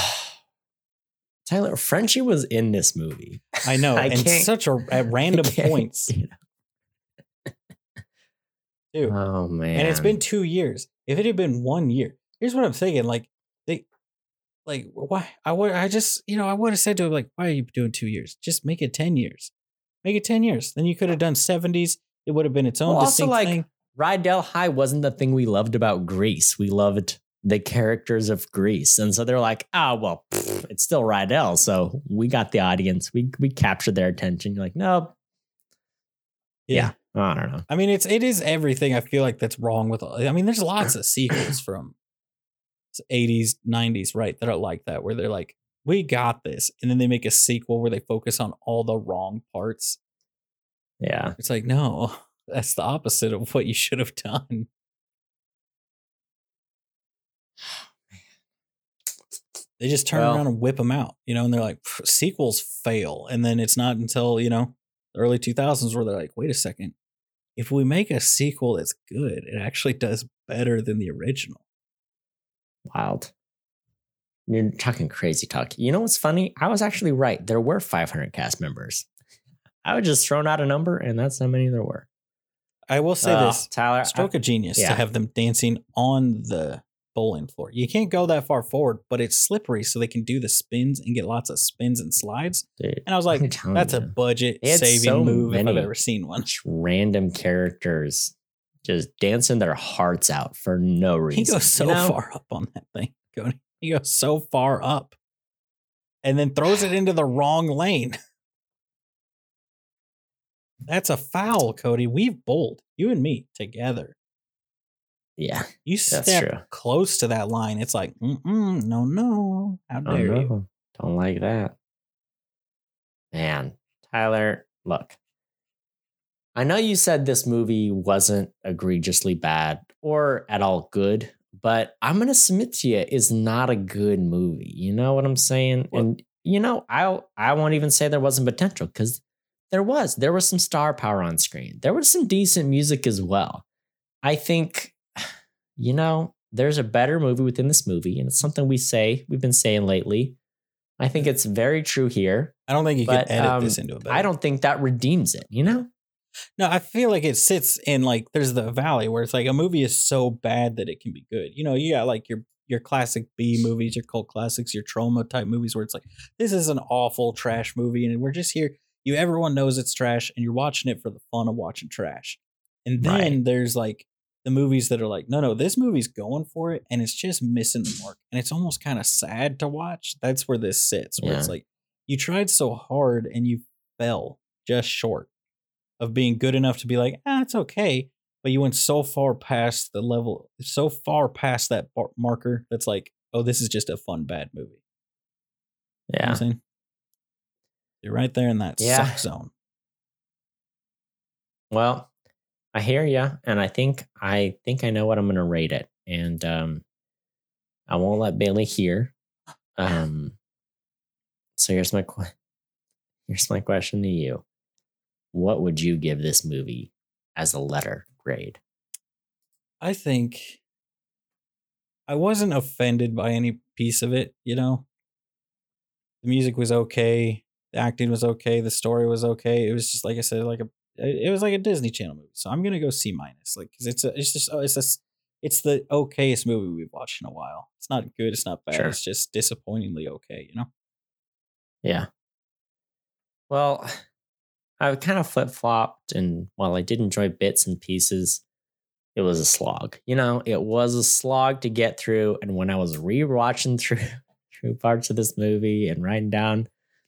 Speaker 1: Tyler, Frenchie was in this movie.
Speaker 2: I know.
Speaker 1: I
Speaker 2: and such a, at random points.
Speaker 1: you know.
Speaker 2: too.
Speaker 1: Oh man.
Speaker 2: and it's been two years. If it had been one year, here's what I'm thinking: like they, like why I would I just you know I would have said to him like, why are you doing two years? Just make it ten years. Make it ten years. Then you could have done seventies. It would have been its own
Speaker 1: Well, also, like,
Speaker 2: thing.
Speaker 1: Rydell High wasn't the thing we loved about Grease. We loved the characters of Grease. And so they're like, oh, well, pfft, it's still Rydell. So we got the audience. We we captured their attention. You're like, no,
Speaker 2: Yeah.
Speaker 1: I don't know.
Speaker 2: I mean, it's it is everything. I feel like that's wrong with. I mean, there's lots of sequels from 80s, 90s, right? That are like that, where they're like, "We got this," and then they make a sequel where they focus on all the wrong parts.
Speaker 1: Yeah.
Speaker 2: It's like, no, that's the opposite of what you should have done. They just turn
Speaker 1: Well-
Speaker 2: around and whip them out, you know, and they're like, sequels fail. And then it's not until, you know, the early 2000s where they're like, wait a second. If we make a sequel that's good, it actually does better than the original.
Speaker 1: Wild. You're talking crazy talk. You know what's funny? I was actually right. There were 500 cast members. I was just thrown out a number, and that's how many there were.
Speaker 2: I will say
Speaker 1: Oh,
Speaker 2: this
Speaker 1: Tyler.
Speaker 2: stroke of genius
Speaker 1: yeah.
Speaker 2: to have them dancing on the bowling floor. You can't go that far forward, but it's slippery so they can do the spins and get lots of spins and slides.
Speaker 1: Dude,
Speaker 2: And I was like, that's a budget saving
Speaker 1: so
Speaker 2: move if I've ever seen one.
Speaker 1: random characters just dancing their hearts out for no reason.
Speaker 2: He goes so
Speaker 1: you know?
Speaker 2: far up on that thing. Cody. He goes so far up and then throws it into the wrong lane. That's a foul, Cody. We've bowled, you and me together.
Speaker 1: Yeah,
Speaker 2: You step close to that line. It's like, Mm-mm, no, no. How
Speaker 1: oh,
Speaker 2: dare you?
Speaker 1: no. Don't like that. Man, Tyler, look. I know you said this movie wasn't egregiously bad or at all good, but I'm going to submit to you is not a good movie. You know what I'm saying?
Speaker 2: Well-
Speaker 1: and you know, I I won't even say there wasn't potential cuz there was. There was some star power on screen. There was some decent music as well. I think you know, there's a better movie within this movie and it's something we say, we've been saying lately. I think it's very true here.
Speaker 2: I don't think you
Speaker 1: But,
Speaker 2: could edit
Speaker 1: um,
Speaker 2: this into a better.
Speaker 1: I don't think that redeems it, you know?
Speaker 2: No, I feel like it sits in like there's the valley where it's like a movie is so bad that it can be good. You know, you got like your your classic B movies, your cult classics, your Troma type movies where it's like this is an awful trash movie and we're just here. You everyone knows it's trash and you're watching it for the fun of watching trash. And then
Speaker 1: Right.
Speaker 2: there's like the movies that are like, no, no, this movie's going for it and it's just missing the mark. And it's almost kind of sad to watch. That's where this sits, where it's like you tried so hard and you fell just short of being good enough to be like, ah, it's okay. But you went so far past the level, so far past that bar- marker that's like, oh, this is just a fun, bad movie. You know
Speaker 1: Yeah.
Speaker 2: I'm saying? You're right there in that
Speaker 1: Yeah.
Speaker 2: suck zone.
Speaker 1: Well, I hear you, and I think I think I know what I'm going to rate it, and um, I won't let Bailey hear. Um, so here's my que- here's my question to you: What would you give this movie as a letter grade?
Speaker 2: I think I wasn't offended by any piece of it, you know? The music was okay, the acting was okay, the story was okay. It was just like I said, like a it was like a Disney Channel movie. So I'm gonna go C minus, like because it's a it's just oh, it's a it's the okayest movie we've watched in a while. It's not good, it's not bad,
Speaker 1: Sure.
Speaker 2: it's just disappointingly okay, you know?
Speaker 1: Yeah. Well, I kind of flip flopped, and while I did enjoy bits and pieces, it was a slog. You know, it was a slog to get through. And when I was rewatching through through parts of this movie and writing down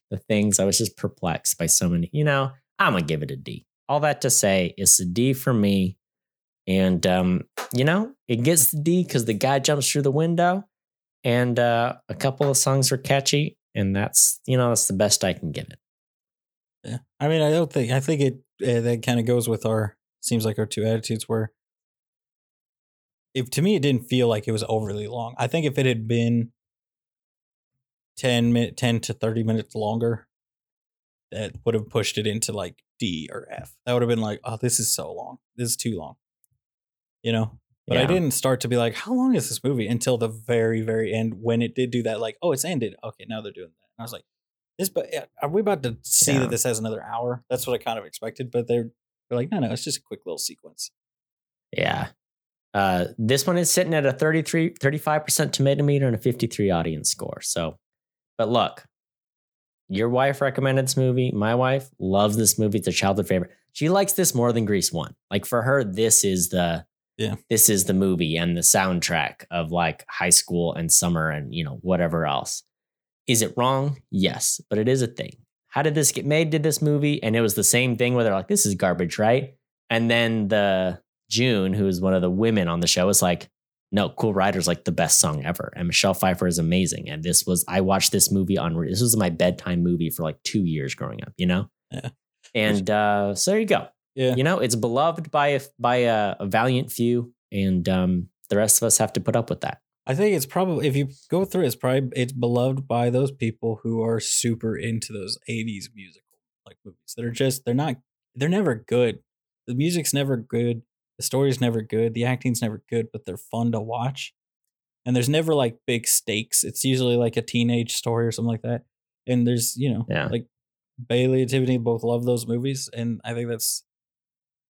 Speaker 1: the things, I was just perplexed by so many. You know, I'm gonna give it a D. All that to say, it's a D for me. And um, you know, it gets the D because the guy jumps through the window, and uh, a couple of songs were catchy, and that's you know that's the best I can give it.
Speaker 2: Yeah. I mean, I don't think I think it uh, that kind of goes with our seems like our two attitudes where if to me it didn't feel like it was overly long. I think if it had been 10 minute 10 to 30 minutes longer that would have pushed it into like D or F. That would have been like, "Oh, this is so long. This is too long." You know? But I didn't start to be like, "How long is this movie?" until the very very end when it did do that like, "Oh, it's ended. Okay, now they're doing that." And I was like, this but are we about to see
Speaker 1: Yeah.
Speaker 2: that this has another hour? That's what I kind of expected, but they're they're like, no, no, it's just a quick little sequence.
Speaker 1: Yeah. Uh, this one is sitting at a 33, 35% tomato meter and a 53 audience score. So, but look, your wife recommended this movie. My wife loves this movie. It's a childhood favorite. She likes this more than Grease One. Like for her, this is the
Speaker 2: Yeah.
Speaker 1: this is the movie and the soundtrack of like high school and summer and you know whatever else. Is it wrong? Yes, but it is a thing. How did this get made? Did this movie? And it was the same thing where they're like, this is garbage, right? And then the June, who is one of the women on the show, is like, no, Cool Rider's like the best song ever. And Michelle Pfeiffer is amazing. And this was, I watched this movie on, this was my bedtime movie for like two years growing up, you know?
Speaker 2: Yeah.
Speaker 1: And uh, so there you go.
Speaker 2: Yeah.
Speaker 1: You know, it's beloved by a, by a, a valiant few. And um, the rest of us have to put up with that.
Speaker 2: I think it's probably if you go through it's probably it's beloved by those people who are super into those 80s musical like movies that are just they're not they're never good. The music's never good, the story's never good, the acting's never good, but they're fun to watch. And there's never like big stakes. It's usually like a teenage story or something like that. And there's, you know,
Speaker 1: Yeah.
Speaker 2: like Bailey and Tiffany both love those movies. And I think that's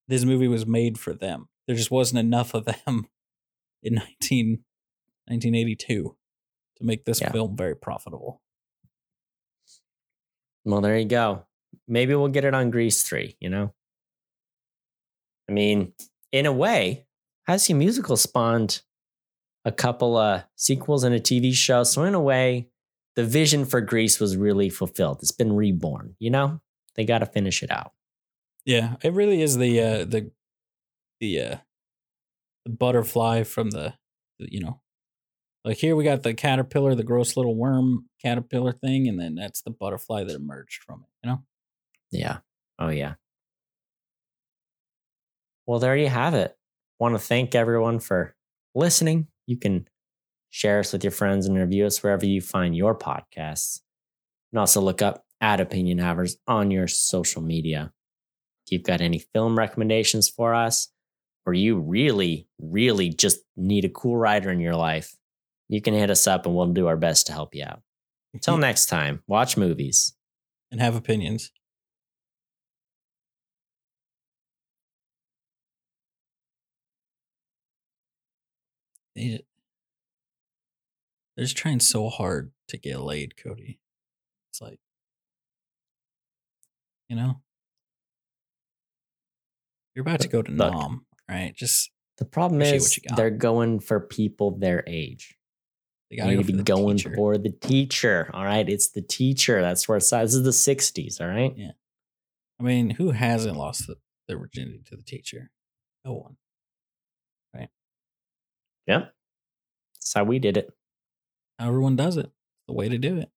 Speaker 2: this movie was made for them. There just wasn't enough of them in 19, 1982 to make this
Speaker 1: Yeah.
Speaker 2: film very profitable.
Speaker 1: Well, there you go. Maybe we'll get it on Grease 3, you know? I mean, in a way, High School Musical spawned a couple of sequels and a TV show. So, in a way, the vision for Grease was really fulfilled. It's been reborn, you know? They got to finish it out.
Speaker 2: Yeah, it really is the uh the the uh the butterfly from the, the you know like here we got the caterpillar, the gross little worm caterpillar thing, and then that's the butterfly that emerged from it, you know?
Speaker 1: Yeah. Oh, yeah. Well, there you have it. Want to thank everyone for listening. You can share us with your friends and review us wherever you find your podcasts. And also look up at Opinion Havers on your social media. If you've got any film recommendations for us, or you really, really just need a cool rider in your life, you can hit us up and we'll do our best to help you out. Until next time, watch movies.
Speaker 2: and have opinions. They, they're just trying so hard to get laid, Cody. It's like, you know, you're about to go to
Speaker 1: Look.
Speaker 2: Nam, right? Just
Speaker 1: The problem is
Speaker 2: what you got.
Speaker 1: they're going for people their age.
Speaker 2: They
Speaker 1: You
Speaker 2: gotta
Speaker 1: need
Speaker 2: go
Speaker 1: to be going
Speaker 2: teacher.
Speaker 1: for the teacher. All right. It's the teacher. That's where it's at. This is the 60s. All right.
Speaker 2: Yeah. I mean, who hasn't lost the, their virginity to the teacher? No one.
Speaker 1: Right. Yeah. That's how we did it.
Speaker 2: How Everyone does it. The way to do it.